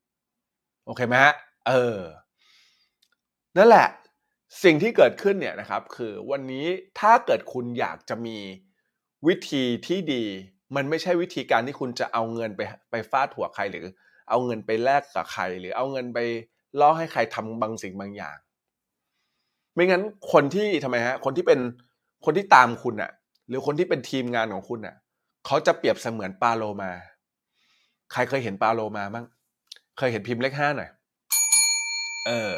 ำโอเคไหมฮะเออ นั่นแหละสิ่งที่เกิดขึ้นเนี่ยนะครับ คือวันนี้ถ้าเกิดคุณอยากจะมีวิธีที่ดี มันไม่ใช่วิธีการที่คุณจะเอาเงินไปไปฟาดหัวใครหรือ เอาเงินไปแลกกับใคร หรือเอาเงินไปล่อให้ใครทำบางสิ่งบางอย่าง ไม่งั้นคนที่ทำไมฮะคนที่เป็นคนที่ตามคุณอะหรือคนที่เป็นทีมงานของคุณอะเขาจะเปรียบเสมือนปลาโลมา ใครเคยเห็นปลาโลมาบ้างเคยเห็นพิมพ์เลขห้าหน่อยเออ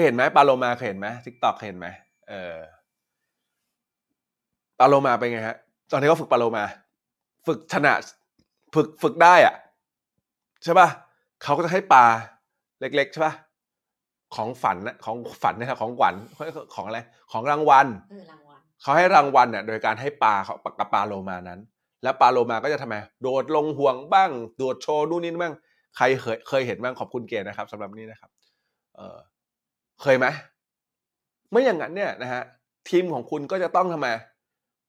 ยเห็นไหมปลาโลมาเคยเห็นไหมทิกตอกเคยเห็นไหมเออปลาโลมาเป็นไงฮะ ตอนนี้ก็ฝึกปลาโลมา ฝึกชนะฝึกฝึกได้อะใช่ป่ะเขาก็จะให้ปลาเล็ก ๆ ใช่ป่ะของฝันนะของฝันนะครับของขวัญของอะไร ของรางวัลเออรางวัลเขาให้รางวัลเนี่ยโดยการให้ปลาเขากับปลาโลมานั้น แล้วปลาโลมาก็จะทำไมโดดลงห่วงบ้างโดดโชว์นู่นนี่บ้างใครเคยเคยเห็นบ้างขอบคุณเกณฑ์นะครับสำหรับนี่นะครับ เออ เคยไหมไม่อย่างนั้นเนี่ยนะฮะทีมของคุณก็จะต้องทำไม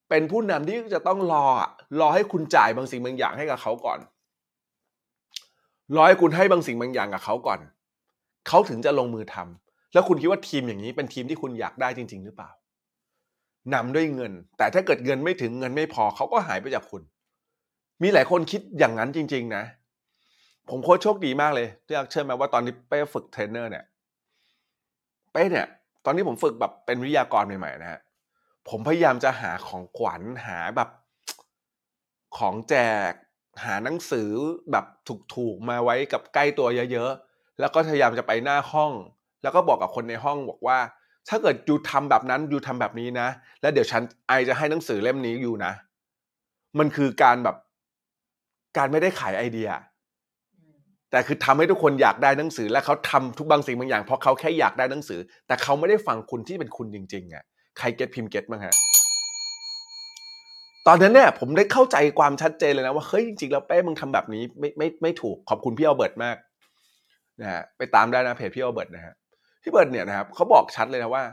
เป็นผู้นำที่จะต้องรอรอให้คุณจ่ายบางสิ่งบางอย่างให้กับเขาก่อนรอให้คุณให้บางสิ่งบางอย่างกับเขาก่อน เขาถึงจะลงมือทำแล้วคุณคิดว่าทีมอย่างนี้เป็นทีมที่คุณอยากได้จริง ๆ หรือเปล่านำด้วยเงิน แต่ถ้าเกิดเงินไม่ถึงเงินไม่พอเขาก็หายไปจากคุณ มีหลายคนคิดอย่างนั้นจริง ๆ นะ ผมโคตรโชคดีมากเลยที่เชื่อไหมว่าตอนที่เป้ฝึกเทรนเนอร์เนี่ย ป้เนี่ย ตอนนี้ผมฝึกแบบเป็นวิทยากรใหม่ๆนะฮะผมพยายามจะหาของขวัญหาแบบ ของแจก หาหนังสือแบบถูกๆมาไว้กับใกล้ตัวเยอะๆแล้วก็พยายามจะไปหน้าห้อง แล้วก็บอกกับคนในห้องบอกว่า ถ้าเกิดยูทำแบบนั้นยูทำแบบนี้นะ แล้วเดี๋ยวฉันไอจะให้หนังสือเล่มนี้อยู่นะ มันคือการแบบ การไม่ได้ขายไอเดีย แต่คือทำให้ทุกคนอยากได้หนังสือ และเขาทำทุกบางสิ่งบางอย่างเพราะเขาแค่อยากได้หนังสือ แต่เขาไม่ได้ฟังคุณที่เป็นคุณจริงๆอะใคร get พิมพ์ get บ้างฮะตอนนั้นเนี่ยผมได้เข้าใจความชัดเจนเลยนะว่าเฮ้ยจริงๆแล้วเป้มึงทำแบบนี้ไม่ไม่ไม่ถูกขอบคุณพี่อัลเบิร์ตมากนะฮะไปตามได้นะเพจพี่อัลเบิร์ตนะฮะพี่เบิร์ตเนี่ยนะครับเขาบอกชัดเลยนะว่า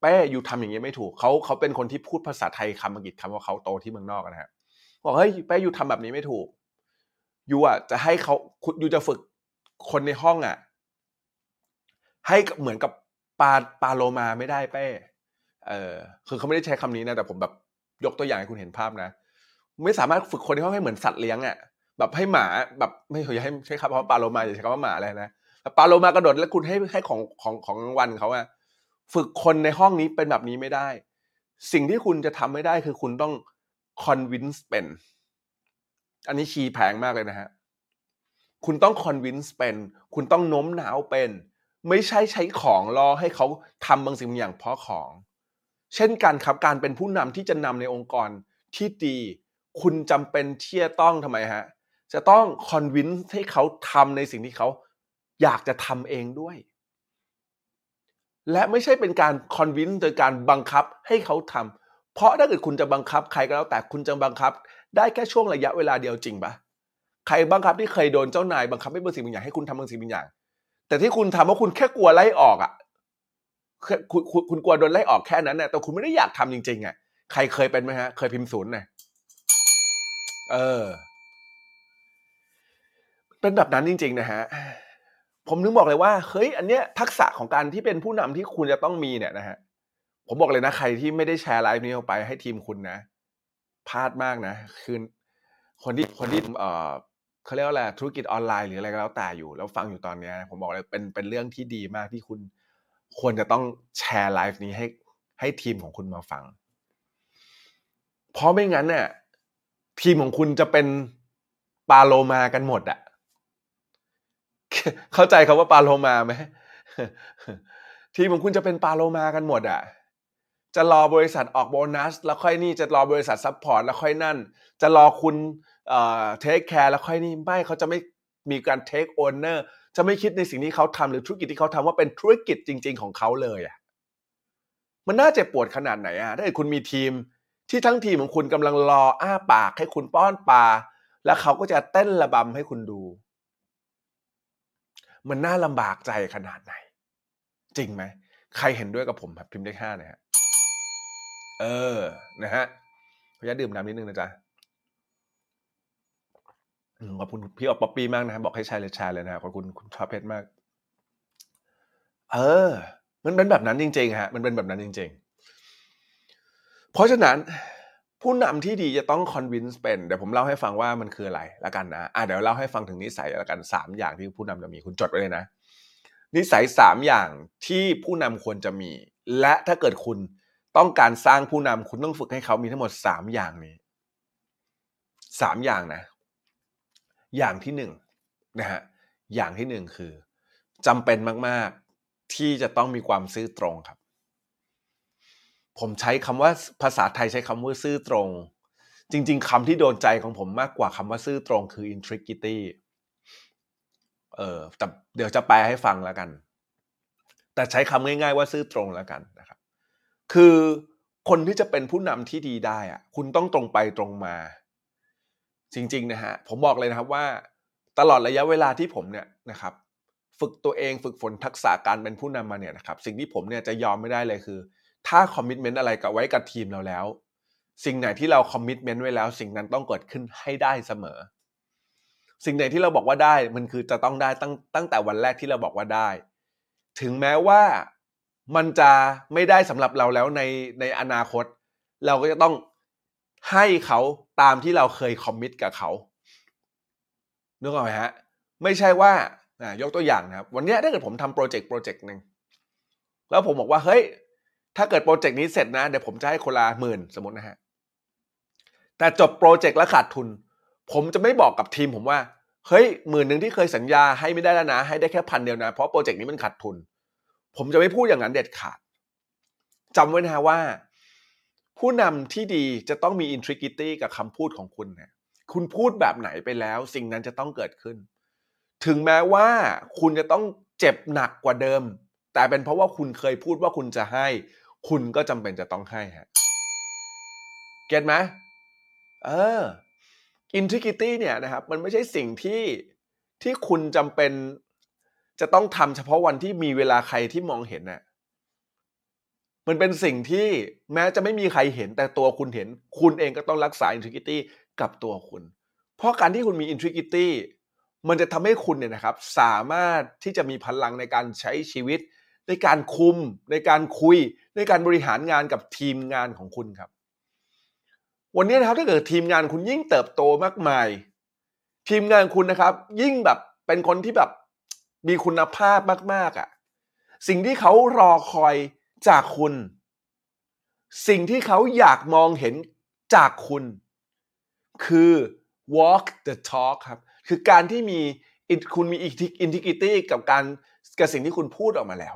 เป้ you ทำอย่างนี้ไม่ถูกเขาเขาเป็นคนที่พูดภาษาไทยคำอังกฤษคำว่าเขาโตที่เมืองนอกนะฮะบอกเฮ้ยเป้อยู่ทำแบบนี้ไม่ถูก ยูอะจะให้เขาคุณยูจะฝึกคนในห้องอะ ให้เหมือนกับปลาปลาโลมาไม่ได้เป้เออคือเขาไม่ได้ใช้คำนี้นะ แต่ผมแบบยกตัวอย่างให้คุณเห็นภาพนะ ไม่สามารถฝึกคนในห้องให้เหมือนสัตว์เลี้ยงอะแบบให้หมาแบบไม่อย่าให้ใช้คำว่าปลาโลมาอย่าใช้คำว่าหมาอะไรนะปลาโลมากระโดดแล้วคุณให้ให้ของของของรางวัลเขาอะฝึกคนในห้องนี้เป็นแบบนี้ไม่ได้ สิ่งที่คุณจะทำไม่ได้คือคุณต้อง convince เป็น อันนี้คีย์แพงมากเลยนะฮะ คุณต้อง convince เป็น คุณต้องโน้มน้าวเป็น ไม่ใช่ใช้ของรอให้เขาทำบางสิ่งบางอย่างเพราะของ เช่นกันครับการเป็นผู้นำที่จะนำในองค์กรที่ดี คุณจำเป็นที่จะต้องทำไมฮะ จะต้อง convince ให้เขาทำในสิ่งที่เขาอยากจะทำเองด้วย และไม่ใช่เป็นการ convince โดยการบังคับให้เขาทำเพราะถ้าเกิดคุณจะบังคับใครก็แล้วแต่คุณจะบังคับ ได้แค่ช่วงระยะเวลาเดียวจริงปะใครบังคับที่เคยโดนเจ้านายบังคับให้บางสิ่งบางอย่างให้คุณทำบางสิ่งบางอย่าง แต่ที่คุณทำเพราะคุณแค่กลัวไล่ออกอะค่คุณคุณคุณกลัวโดนไล่ออกแค่นั้นน่ะแต่คุณไม่ได้อยากทำจริงๆอะใครเคยเป็นไหมฮะ เคยพิมพ์ศูนย์น่ยเออ เป็นแบบนั้นจริง ๆ นะฮะผมนึกบอกเลยว่าเฮ้ยอันเนี้ยทักษะของการที่เป็นผู้นำที่คุณจะต้องมีเนี่ยนะฮะผมบอกเลยนะใครที่ไม่ได้แชร์ไลฟ์นี้ออกไปให้ทีมคุณนะ พลาดมากนะคือคนที่คนที่เออเขาเรียกว่าอะไรธุรกิจออนไลน์หรืออะไรก็แล้วแต่อยู่ แล้วฟังอยู่ตอนเนี้ยผมบอกเลยเป็นเป็นเรื่องที่ดีมากที่คุณควรจะต้องแชร์ไลฟ์นี้ให้ให้ทีมของคุณมาฟัง เพราะไม่งั้นเนี่ยทีมของคุณจะเป็นปลาโลมากันหมดอะเข้าใจคำว่าปลาโลมาไหมทีมของคุณจะเป็นปลาโลมากันหมดอะ จะรอบริษัทออกโบนัส แล้วค่อยนี่จะรอบริษัท support แล้วค่อยนั่น จะรอคุณเอ่อ take care แล้วค่อยนี่ไม่เขาจะไม่มีการ take owner จะไม่คิดในสิ่งที่เขาทำหรือธุรกิจที่เขาทำว่าเป็นธุรกิจจริง ๆ ของเขาเลยอะมันน่าเจ็บปวดขนาดไหนอะถ้าเกิดคุณมีทีมที่ทั้งทีมของคุณกำลังรออ้าปากให้คุณป้อนปลาแล้วเขาก็จะเต้นระบำให้คุณดู มันน่าลำบากใจขนาดไหน จริงไหม ใครเห็นด้วยกับผมแบบพิมพ์เลขห้าเนะฮะ เออ นะฮะขออนุญาตดื่มน้ำนิดนึงนะจ๊ะขอบคุณพี่ออกป๊อปปี้มากนะฮะบอกให้แชร์เลยแชร์เลยนะขอบคุณคุณชอบเพชรมาก เออ มันเป็นแบบนั้นจริงๆฮะ มันเป็นแบบนั้นจริง ๆ เพราะฉะนั้นผู้นำที่ดีจะต้องคอนวินส์เป็นเดี๋ยวผมเล่าให้ฟังว่ามันคืออะไรละกันนะอะเดี๋ยวเล่าให้ฟังถึงนิสัยละกันสามอย่างที่ผู้นำจะมีคุณจดไว้เลยนะ นิสัยสามอย่างที่ผู้นำควรจะมี และถ้าเกิดคุณ ต้องการสร้างผู้นำคุณต้องฝึกให้เขามีทั้งหมดสามอย่างนี้สามอย่างนะ อย่างที่หนึ่งนะฮะอย่างที่หนึ่งคือจำเป็นมาก ๆ ที่จะต้องมีความซื่อตรงครับ ผมใช้คำว่าภาษาไทยใช้คำว่าซื่อตรง จริง ๆคำที่โดนใจของผมมากกว่าคำว่าซื่อตรงคือ integrity เออแต่เดี๋ยวจะแปลให้ฟังแล้วกัน แต่ใช้คำง่าย ๆ ว่าซื่อตรงแล้วกันนะครับ คือคนที่จะเป็นผู้นำที่ดีได้อะคุณต้องตรงไปตรงมา จริง ๆ นะฮะ ผมบอกเลยนะครับว่า ตลอดระยะเวลาที่ผมเนี่ยนะครับ ฝึกตัวเองฝึกฝนทักษะการเป็นผู้นำมาเนี่ยนะครับ สิ่งที่ผมเนี่ยจะยอมไม่ได้เลยคือ ถ้าคอมมิชเมนต์อะไรกับไว้กับทีมเราแล้ว สิ่งไหนที่เราคอมมิชเมนต์ไว้แล้ว สิ่งนั้นต้องเกิดขึ้นให้ได้เสมอ สิ่งไหนที่เราบอกว่าได้มันคือจะต้องได้ตั้งตั้งแต่วันแรกที่เราบอกว่าได้ ถึงแม้ว่า มันจะไม่ได้สำหรับเราแล้วในในอนาคต เราก็จะต้องให้เขาตามที่เราเคย commit กับเขานึกออกไหมฮะ ไม่ใช่ว่ายกตัวอย่างนะครับ วันนี้ถ้าเกิดผมทำ project project หนึ่งแล้วผมบอกว่าเฮ้ย ถ้าเกิด project นี้เสร็จนะ เดี๋ยวผมจะให้คนละหมื่นสมมตินะฮะ แต่จบ project แล้วขาดทุน ผมจะไม่บอกกับทีมผมว่า เฮ้ยหมื่นหนึ่งที่เคยสัญญาให้ไม่ได้แล้วนะ ให้ได้แค่พันเดียวนะ เพราะ project นี้มันขาดทุน ผมจะไม่พูดอย่างนั้นเด็ดขาดจำไว้นะฮะว่า ผู้นำที่ดีจะต้องมี integrity กับคำพูดของคุณนะคุณพูดแบบไหนไปแล้ว สิ่งนั้นจะต้องเกิดขึ้น ถึงแม้ว่าคุณจะต้องเจ็บหนักกว่าเดิม แต่เป็นเพราะว่าคุณเคยพูดว่าคุณจะให้ คุณก็จำเป็นจะต้องให้ฮะเก็ตไหมเออ integrity เนี่ยนะครับ มันไม่ใช่สิ่งที่ที่คุณจำเป็น จะต้องทำเฉพาะวันที่มีเวลาใครที่มองเห็นน่ะมันเป็นสิ่งที่แม้จะไม่มีใครเห็นแต่ตัวคุณเห็น คุณเองก็ต้องรักษา integrity กับตัวคุณ เพราะการที่คุณมี integrity มันจะทำให้คุณเนี่ยนะครับ สามารถที่จะมีพลังในการใช้ชีวิต ในการคุม ในการคุย ในการบริหารงานกับทีมงานของคุณครับ วันนี้นะครับถ้าเกิดทีมงานคุณยิ่งเติบโตมากมาย ทีมงานคุณนะครับ ยิ่งแบบเป็นคนที่แบบ มีคุณภาพมาก ๆอะ่ะ สิ่งที่เขารอคอยจากคุณ สิ่งที่เขาอยากมองเห็นจากคุณ คือ walk the talk ครับ คือการที่มีคุณมี integrity กับการกับสิ่งที่คุณพูดออกมาแล้ว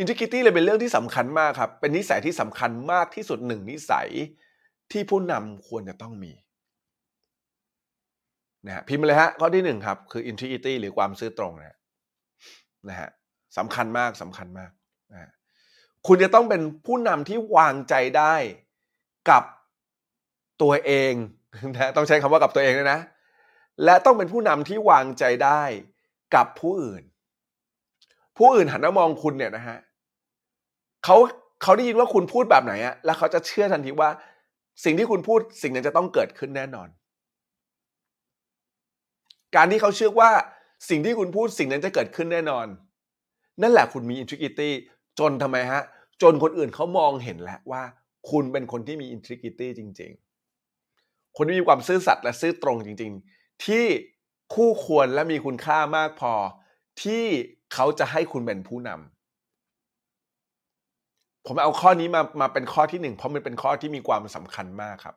integrity เลยเป็นเรื่องที่สำคัญมากครับ เป็นนิสัยที่สำคัญมากที่สุดหนึ่งนิสัยที่ผู้นำควรจะต้องมี นะฮะพิมพ์เลยฮะข้อที่หนึ่งครับ คือ integrity หรือความซื่อตรงนะฮะนะฮะสำคัญมากสำคัญมากนะฮะคุณจะต้องเป็นผู้นำที่วางใจได้กับตัวเองนะต้องใช้คำว่ากับตัวเองด้วยนะ และต้องเป็นผู้นำที่วางใจได้กับผู้อื่น ผู้อื่นหันมามองคุณเนี่ยนะฮะเขาเขาได้ยินว่าคุณพูดแบบไหนอะแล้วเขาจะเชื่อทันทีว่า สิ่งที่คุณพูดสิ่งนั้นจะต้องเกิดขึ้นแน่นอน การที่เขาเชื่อว่าสิ่งที่คุณพูดสิ่งนั้นจะเกิดขึ้นแน่นอน นั่นแหละคุณมี integrity จนทำไมฮะ จนคนอื่นเขามองเห็นแล้วว่า คุณเป็นคนที่มี integrity จริง ๆ คนที่มีความซื่อสัตย์และซื่อตรงจริง ๆ ที่คู่ควรและมีคุณค่ามากพอ ที่เขาจะให้คุณเป็นผู้นำผมเอาข้อนี้มามาเป็นข้อที่หนึ่งเพราะมันเป็นข้อที่มีความสำคัญมากครับ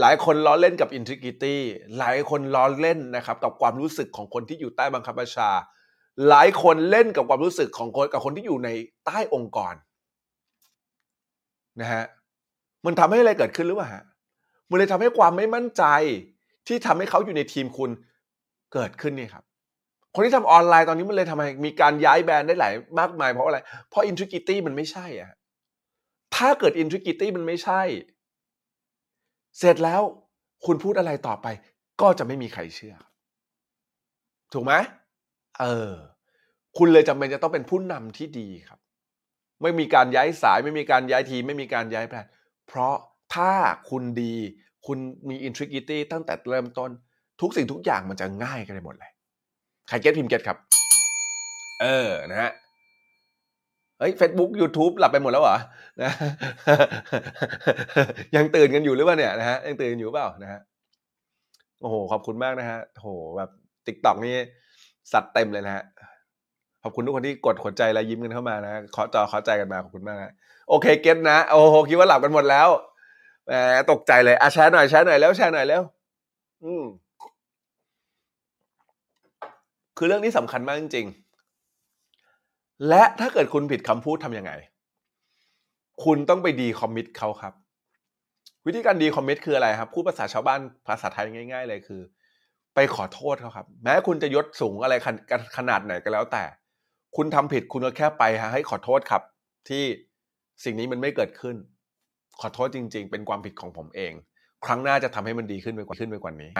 หลายคนล้อเล่นกับ integrity หลายคนล้อเล่นนะครับกับความรู้สึกของคนที่อยู่ใต้บังคับบัญชา หลายคนเล่นกับความรู้สึกของคนกับคนที่อยู่ในใต้องค์กรนะฮะมันทำให้อะไรเกิดขึ้นหรือเปล่าฮะมันเลยทำให้ความไม่มั่นใจ ที่ทำให้เขาอยู่ในทีมคุณเกิดขึ้นนี่ครับ คนที่ทำออนไลน์ตอนนี้มันเลยทำให้มีการย้ายแบรนด์ได้หลายมากมายเพราะอะไร เพราะ integrity มันไม่ใช่อะถ้าเกิด integrity มันไม่ใช่ เสร็จแล้วคุณพูดอะไรต่อไป ก็จะไม่มีใครเชื่อ ถูกไหมเออ คุณเลยจำเป็นจะต้องเป็นผู้นำที่ดีครับ ไม่มีการย้ายสาย ไม่มีการย้ายทีไม่มีการย้ายแผนเพราะถ้าคุณดี คุณมี integrity ตั้งแต่เริ่มต้น ทุกสิ่งทุกอย่างมันจะง่ายกันไปหมดเลย ใคร get พิมพ์ get ครับ เออนะฮะ เฮ้ย Facebook YouTube หลับไปหมดแล้วเหรอนะยังตื่นกันอยู่หรือเปล่าเนี่ยนะฮะยังตื่นอยู่เปล่านะฮะโอ้โหขอบคุณมากนะฮะโอ้โหแบบ TikTok นี่ซัดเต็มเลยนะฮะขอบคุณทุกคนที่กดหัวใจและยิ้มกันเข้ามานะขอจอขอใจกันมาขอบคุณมากนะโอเคเก็ตนะโอ้โหคิดว่าหลับกันหมดแล้วแหมตกใจเลยอะแชร์หน่อยแชร์หน่อยแล้วแชร์หน่อยแล้วอืมคือเรื่องนี้สำคัญมากจริงๆ และถ้าเกิดคุณผิดคำพูดทำยังไง คุณต้องไปดีคอมมิตเขาครับ วิธีการดีคอมมิตคืออะไรครับพูดภาษาชาวบ้านภาษาไทยง่าย ๆ เลยคือ ไปขอโทษเขาครับ แม้คุณจะยศสูงอะไรขนาดไหนก็แล้วแต่ คุณทำผิดคุณก็แค่ไปฮะให้ขอโทษครับ ที่สิ่งนี้มันไม่เกิดขึ้น ขอโทษจริง ๆ เป็นความผิดของผมเอง ครั้งหน้าจะทำให้มันดีขึ้นไปกว่าขึ้นไปกว่านี้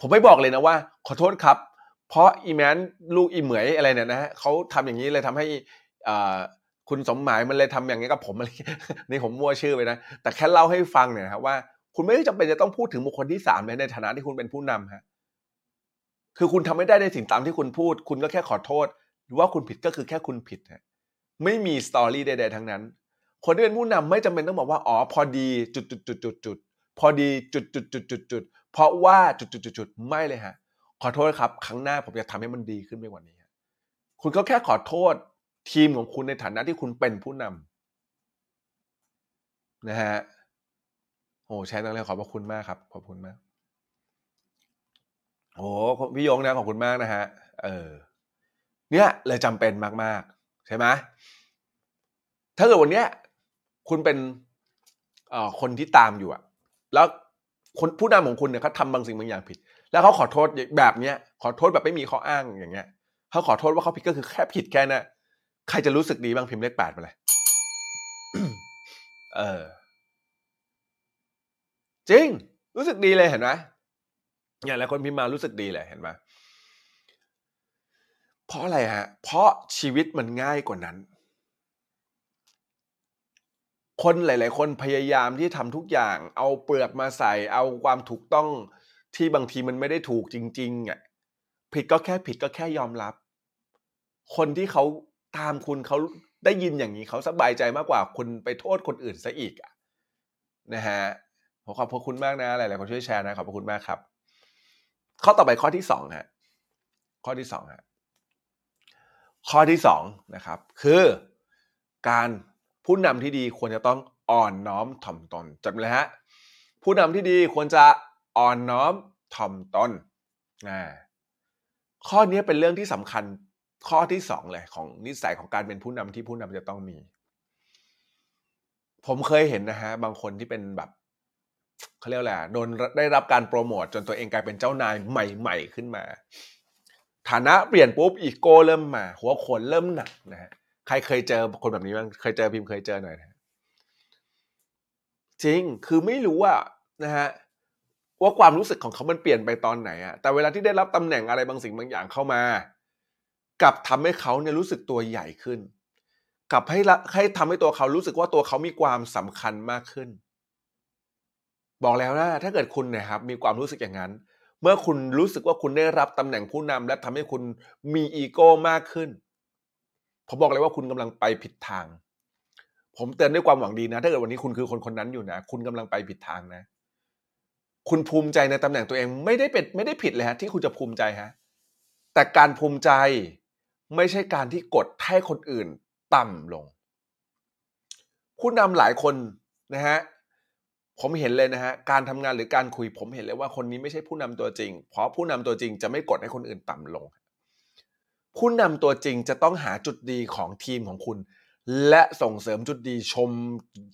ผมไม่บอกเลยนะว่า ขอโทษครับ เพราะอีแมนลูกอีเหมยอะไรเนี่ยนะฮะเขาทำอย่างนี้เลยทำให้คุณสมหมายมันเลยทำอย่างนี้กับผมอะไรนี่ผมมั่วชื่อไปนะ แต่แค่เล่าให้ฟังเนี่ยครับว่า คุณไม่จำเป็นจะต้องพูดถึงบุคคลที่สามในฐานะที่คุณเป็นผู้นำฮะคือคุณทำไม่ได้ในสิ่งตามที่คุณพูด คุณก็แค่ขอโทษ หรือว่าคุณผิดก็คือแค่คุณผิดฮะไม่มีสตอรี่ใดๆทั้งนั้น คนที่เป็นผู้นำไม่จำเป็นต้องบอกว่าอ๋อพอดีจุดจุดจุดจุดจุดพอดีจุดจุดจุดจุดจุดเพราะว่าจุดจุดจุดจุดไม่เลยฮะ ขอโทษครับ ครั้งหน้าผมจะทำให้มันดีขึ้นไปกว่านี้ คุณก็แค่ขอโทษทีมของคุณในฐานะที่คุณเป็นผู้นำนะฮะโอ้แชร์ตั้งเลยขอบพระคุณมากครับ ขอบคุณมากโอ้พี่ยงนะขอบคุณมากนะฮะ เออ เนี่ยเลยจำเป็นมาก ๆ ใช่ไหมถ้าเกิดวันเนี้ย คุณเป็นเอ่อคนที่ตามอยู่อะแล้วคนผู้นำของคุณเนี่ยเขาทำบางสิ่งบางอย่างผิด แล้วเขาขอโทษแบบเนี้ยขอโทษแบบไม่มีข้ออ้างอย่างเงี้ยเขาขอโทษว่าเขาผิดก็คือแค่ผิดแค่นั้นใครจะรู้สึกดีบ้างพิมพ์เลขแปดมาเลยเออ จริง รู้สึกดีเลยเห็นไหมอย่างหลายคนพิมพ์มารู้สึกดีเลยเห็นไหมเพราะอะไรฮะ เพราะชีวิตมันง่ายกว่านั้น คนหลาย ๆ คนพยายามที่ทำทุกอย่าง เอาเปลือกมาใส่ เอาความถูกต้อง ที่บางทีมันไม่ได้ถูกจริงๆอะผิดก็แค่ผิดก็แค่ยอมรับ คนที่เขาตามคุณเขาได้ยินอย่างนี้เขาสบายใจมากกว่าคุณไปโทษคนอื่นซะอีกอะนะฮะผมขอบพระคุณมากนะหลายๆคนช่วยแชร์นะขอบพระคุณมากครับ ข้อต่อไปข้อที่สองฮะข้อที่สองฮะข้อที่สองนะครับ คือการผู้นำที่ดีควรจะต้องอ่อนน้อมถ่อมตนจำเลยฮะผู้นำที่ดีควรจะ อ่อนน้อมถ่อมตนนะข้อนี้เป็นเรื่องที่สำคัญข้อที่สองเลยของนิสัยของการเป็นผู้นำที่ผู้นำจะต้องมี ผมเคยเห็นนะฮะบางคนที่เป็นแบบเขาเรียกอะไรโดนได้รับการโปรโมทจนตัวเองกลายเป็นเจ้านายใหม่ ๆ ขึ้นมา ฐานะเปลี่ยนปุ๊บอีโก้เริ่มมา หัวโขนเริ่มหนักนะฮะใครเคยเจอคนแบบนี้บ้างเคยเจอพิมพ์เคยเจอหน่อยนะจริงคือไม่รู้ว่านะฮะ ว่าความรู้สึกของเขามันเปลี่ยนไปตอนไหนอะแต่เวลาที่ได้รับตำแหน่งอะไรบางสิ่งบางอย่างเข้ามากับทำให้เขาเนี่ยรู้สึกตัวใหญ่ขึ้นกับให้ให้ทำให้ตัวเขารู้สึกว่าตัวเขามีความสำคัญมากขึ้น บอกแล้วนะถ้าเกิดคุณนี่ยครับมีความรู้สึกอย่างนั้น เมื่อคุณรู้สึกว่าคุณได้รับตำแหน่งผู้นำและทำให้คุณมีอีโก้มากขึ้นผมบอกเลยว่าคุณกำลังไปผิดทาง ผมเตือนด้วยความหวังดีนะ ถ้าเกิดวันนี้คุณคือคนคนนั้นอยู่นะ คุณกำลังไปผิดทางนะ คุณภูมิใจในตำแหน่งตัวเองไม่ได้เป็นไม่ได้ผิดเลยฮะที่คุณจะภูมิใจฮะแต่การภูมิใจไม่ใช่การที่กดให้คนอื่นต่ำลง ผู้นำหลายคนนะฮะผมเห็นเลยนะฮะการทำงานหรือการคุยผมเห็นเลยว่าคนนี้ไม่ใช่ผู้นำตัวจริง เพราะผู้นำตัวจริงจะไม่กดให้คนอื่นต่ำลง ผู้นำตัวจริงจะต้องหาจุดดีของทีมของคุณ และส่งเสริมจุดดีชม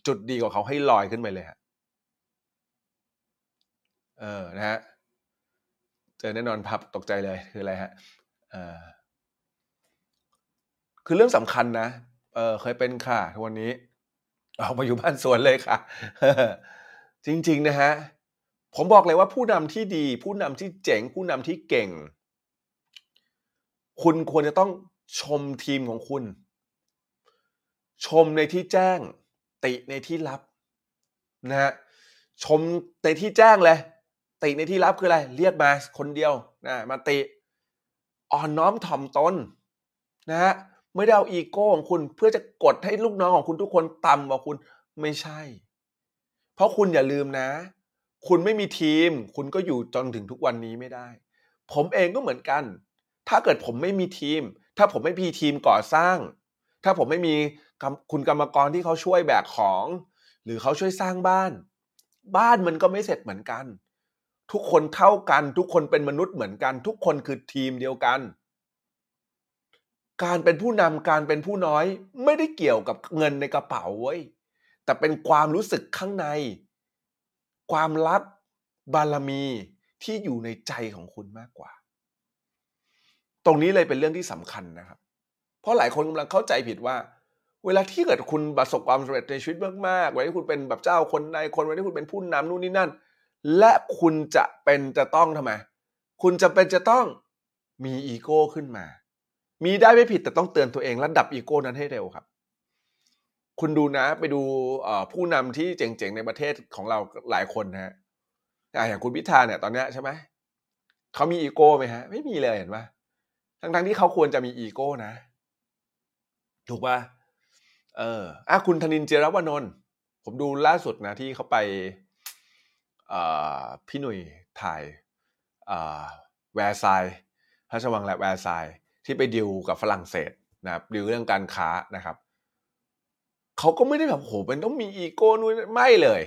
จุดดีของเขาให้ลอยขึ้นไปเลยฮะ เออนะฮะเจอแน่นอนพับตกใจเลยคืออะไรฮะเออคือเรื่องสำคัญนะเออเคยเป็นค่ะทุกวันนี้ออกมาอยู่บ้านสวนเลยค่ะ จริง ๆ นะฮะผมบอกเลยว่าผู้นำที่ดี ผู้นำที่เจ๋ง ผู้นำที่เก่ง คุณควรจะต้องชมทีมของคุณ ชมในที่แจ้ง ติในที่ลับนะฮะชมในที่แจ้งเลย ติในที่ลับคืออะไร เรียกมาคนเดียวนะมาติอ่อนน้อมถ่อมตนนะฮะไม่ได้เอาอีโก้ของคุณเพื่อจะกดให้ลูกน้องของคุณทุกคนต่ำกว่าคุณไม่ใช่ เพราะคุณอย่าลืมนะ คุณไม่มีทีม คุณก็อยู่จนถึงทุกวันนี้ไม่ได้ ผมเองก็เหมือนกัน ถ้าเกิดผมไม่มีทีม ถ้าผมไม่มีทีมก่อสร้าง ถ้าผมไม่มีคุณกรรมกรที่เขาช่วยแบกของ หรือเขาช่วยสร้างบ้าน บ้านมันก็ไม่เสร็จเหมือนกัน ทุกคนเท่ากัน ทุกคนเป็นมนุษย์เหมือนกัน ทุกคนคือทีมเดียวกัน การเป็นผู้นำการเป็นผู้น้อย ไม่ได้เกี่ยวกับเงินในกระเป๋าเว้ยแต่เป็นความรู้สึกข้างใน ความลับบารมีที่อยู่ในใจของคุณมากกว่า ตรงนี้เลยเป็นเรื่องที่สำคัญนะครับ เพราะหลายคนกำลังเข้าใจผิดว่า เวลาที่เกิดคุณประสบความสำเร็จในชีวิตมากๆเวลาที่คุณเป็นแบบเจ้าคนในคนเวลาที่คุณเป็นผู้นำนู่นนี่นั่น และคุณจะเป็นจะต้องทำไม คุณจะเป็นจะต้องมีอีโก้ขึ้นมา มีได้ไม่ผิดแต่ต้องเตือนตัวเองและดับอีโก้นั้นให้เร็วครับ คุณดูนะไปดูผู้นำที่เจ๋งๆในประเทศของเราหลายคนนะฮะอย่างคุณพิธาเนี่ยตอนนี้ใช่ไหมเขามีอีโก้ไหมฮะ ไม่มีเลยเห็นไหมทั้งๆที่เขาควรจะมีอีโก้นะ ถูกป่ะเอออะคุณธนินเจรวนนท์ผมดูล่าสุดนะที่เขาไป พี่หนุ่ยถ่ายแวร์ไซพระราชวังและแวร์ไซที่ไปดิวกับฝรั่งเศสนะครับดิวเรื่องการค้านะครับเขาก็ไม่ได้แบบโหเป็นต้องมีอีโก้นุ้ยไม่เลย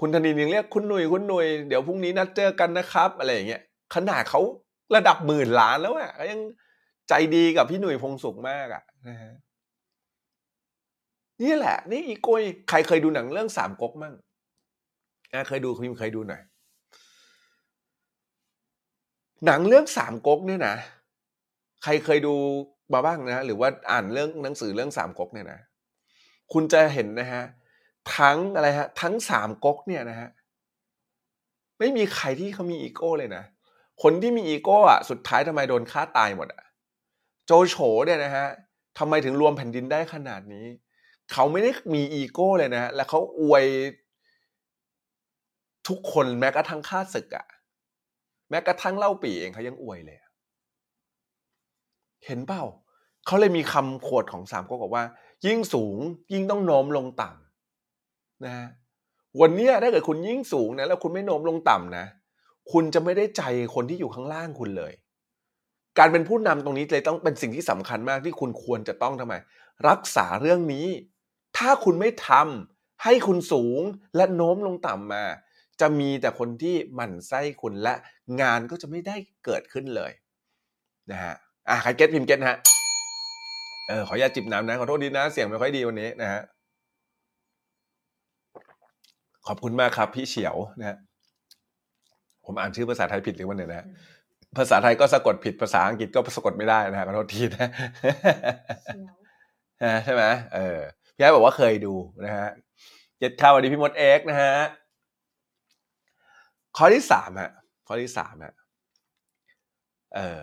คุณธนินยังเรียกคุณหนุ่ยคุณหนุ่ยเดี๋ยวพรุ่งนี้นัดเจอกันนะครับ อะไรอย่างเงี้ยขนาดเขาระดับหมื่นล้านแล้วอะยังใจดีกับพี่หนุ่ยพงสุขมากอะนะฮะนี่แหละ นี่อีโก้ใครเคยดูหนังเรื่องสามก๊กมั่ง เคยดูพิมเคยดูหน่อย หนังเรื่องสามก๊กเนี่ยนะใครเคยดูมาบ้างนะ หรือว่าอ่านเรื่องหนังสือเรื่องสามก๊กเนี่ยนะคุณจะเห็นนะฮะทั้งอะไรฮะ ทั้งสามก๊กเนี่ยนะฮะไม่มีใครที่เขามีอีโก้เลยนะคนที่มีอีโก้อะสุดท้ายทำไมโดนฆ่าตายหมดอะโจโฉเนี่ยนะฮะทำไมถึงรวมแผ่นดินได้ขนาดนี้ เขาไม่ได้มีอีโก้เลยนะ และเขาอวย ทุกคนแม้กระทั่งข้าศึกอะแม้กระทั่งเล่าปีเองเขายังอวยเลย เห็นเปล่าเขาเลยมีคำโคดของสามก๊กบอกว่า ยิ่งสูงยิ่งต้องโน้มลงต่ำนะฮะวันนี้ถ้าเกิดคุณยิ่งสูงนะแล้วคุณไม่โน้มลงต่ำนะ คุณจะไม่ได้ใจคนที่อยู่ข้างล่างคุณเลย การเป็นผู้นำตรงนี้เลยต้องเป็นสิ่งที่สำคัญมากที่คุณควรจะต้องทำไม รักษาเรื่องนี้ ถ้าคุณไม่ทำให้คุณสูงและโน้มลงต่ำมา จะมีแต่คนที่หมั่นไส้คุณและงานก็จะไม่ได้เกิดขึ้นเลยนะฮะอะใครเก็ตพิมพ์เก็ตฮะเออขออย่าจิบน้ำนะขอโทษดีนะ เสียงไม่ค่อยดีวันนี้นะฮะขอบคุณมากครับ พี่เฉียวนะฮะผมอ่านชื่อภาษาไทยผิดหรือวันไหนนะภาษาไทยก็สะกดผิดภาษาอังกฤษก็สะกดไม่ได้นะฮะขอโทษทีนะใช่ไหมเออพี่ไอ้บอกว่าเคยดูนะฮะเจ็ดข้าววันนี้พี่มดเอ็กนะฮะ ข้อที่สามฮะข้อที่สามฮะเอ่อ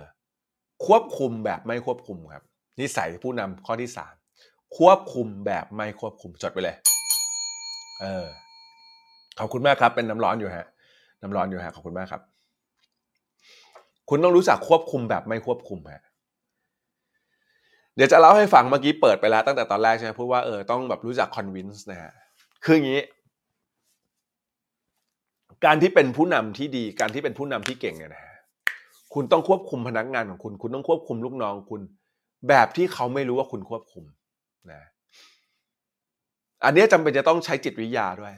ควบคุมแบบไม่ควบคุมครับ นิสัยผู้นำข้อที่สามควบคุมแบบไม่ควบคุมจดไปเลยเออขอบคุณมากครับเป็นน้ำร้อนอยู่ฮะ น้ำร้อนอยู่ฮะขอบคุณมากครับ คุณต้องรู้จักควบคุมแบบไม่ควบคุมฮะเดี๋ยวจะเล่าให้ฟังเมื่อกี้เปิดไปแล้วตั้งแต่ตอนแรกใช่ไหมพูดว่าเออต้องแบบรู้จักคอนวินส์นะฮะคืออย่างนี้ การที่เป็นผู้นำที่ดี การที่เป็นผู้นำที่เก่งเนี่ยนะคุณต้องควบคุมพนักงานของคุณ คุณต้องควบคุมลูกน้องคุณ แบบที่เขาไม่รู้ว่าคุณควบคุมนะอันนี้จำเป็นจะต้องใช้จิตวิทยาด้วย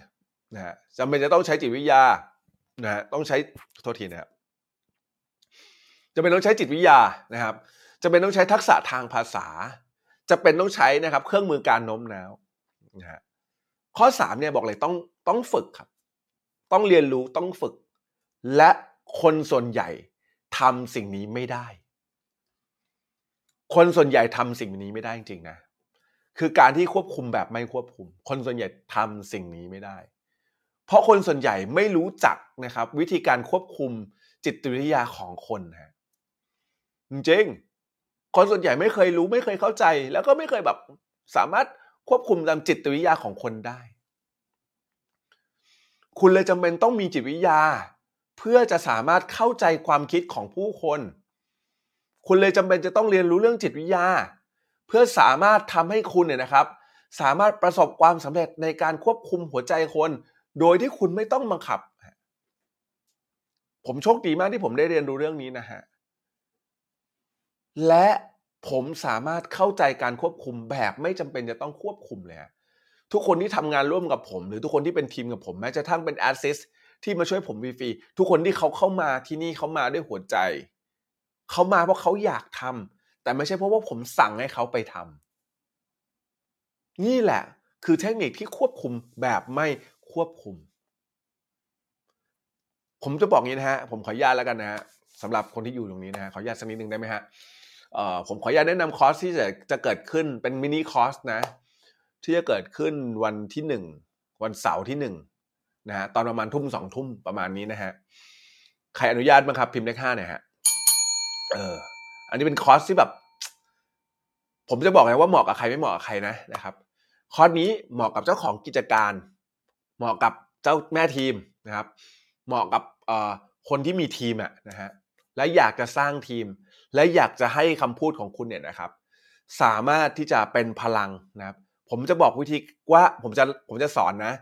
นะฮะจำเป็นจะต้องใช้จิตวิทยานะฮะต้องใช้โทษทีนะครับจะเป็นต้องใช้จิตวิทยานะครับจะเป็นต้องใช้ทักษะทางภาษา จะเป็นต้องใช้นะครับ เครื่องมือการโน้มน้าวนะฮะข้อสามเนี่ยบอกเลยต้องต้องฝึกครับ ต้องเรียนรู้ต้องฝึก และคนส่วนใหญ่ทำสิ่งนี้ไม่ได้ คนส่วนใหญ่ทำสิ่งนี้ไม่ได้จริงๆนะคือการที่ควบคุมแบบไม่ควบคุม คนส่วนใหญ่ทำสิ่งนี้ไม่ได้ เพราะคนส่วนใหญ่ไม่รู้จักนะครับ วิธีการควบคุมจิตวิทยาของคนฮะจริงคนส่วนใหญ่ไม่เคยรู้ไม่เคยเข้าใจ แล้วก็ไม่เคยแบบสามารถควบคุมตามจิตวิทยาของคนได้ คุณเลยจำเป็นต้องมีจิตวิทยา เพื่อจะสามารถเข้าใจความคิดของผู้คน คุณเลยจำเป็นจะต้องเรียนรู้เรื่องจิตวิทยา เพื่อสามารถทำให้คุณเนี่ยนะครับ สามารถประสบความสำเร็จในการควบคุมหัวใจคน โดยที่คุณไม่ต้องบังคับ ผมโชคดีมากที่ผมได้เรียนรู้เรื่องนี้นะฮะและผมสามารถเข้าใจการควบคุมแบบไม่จำเป็นจะต้องควบคุมเลยฮะ ทุกคนที่ทำงานร่วมกับผม หรือทุกคนที่เป็นทีมกับผมแม้จะทั้งเป็นแอสซิสที่มาช่วยผมฟรีๆทุกคนที่เขาเข้ามาที่นี่เขามาด้วยหัวใจ เขามาเพราะเขาอยากทำแต่ไม่ใช่เพราะว่าผมสั่งให้เขาไปทำนี่แหละ คือเทคนิคที่ควบคุมแบบไม่ควบคุม ผมจะบอกงี้นะฮะ ผมขออนุญาตแล้วกันนะฮะสำหรับคนที่อยู่ตรงนี้นะฮะขออนุญาตสักนิดนึงได้ไหมฮะผมขออนุญาตแนะนำคอร์สที่จะจะเกิดขึ้นเป็นมินิคอร์สนะ ที่จะเกิดขึ้นวันที่หนึ่งวันเสาร์ที่หนึ่งนะฮะตอนประมาณทุ่มสองทุ่มประมาณนี้นะฮะใครอนุญาตบ้างครับ พิมพ์เลขห้าหน่อยฮะเออ อันนี้เป็นคอร์สที่แบบ ผมจะบอกไงว่าเหมาะกับใครไม่เหมาะกับใครนะนะครับคอร์สนี้เหมาะกับเจ้าของกิจการ เหมาะกับเจ้าแม่ทีมนะครับ เหมาะกับเอ่อคนที่มีทีมอะนะฮะและอยากจะสร้างทีม และอยากจะให้คำพูดของคุณเนี่ยนะครับ สามารถที่จะเป็นพลังนะครับ ผมจะบอกวิธีว่าผมจะผมจะสอนนะ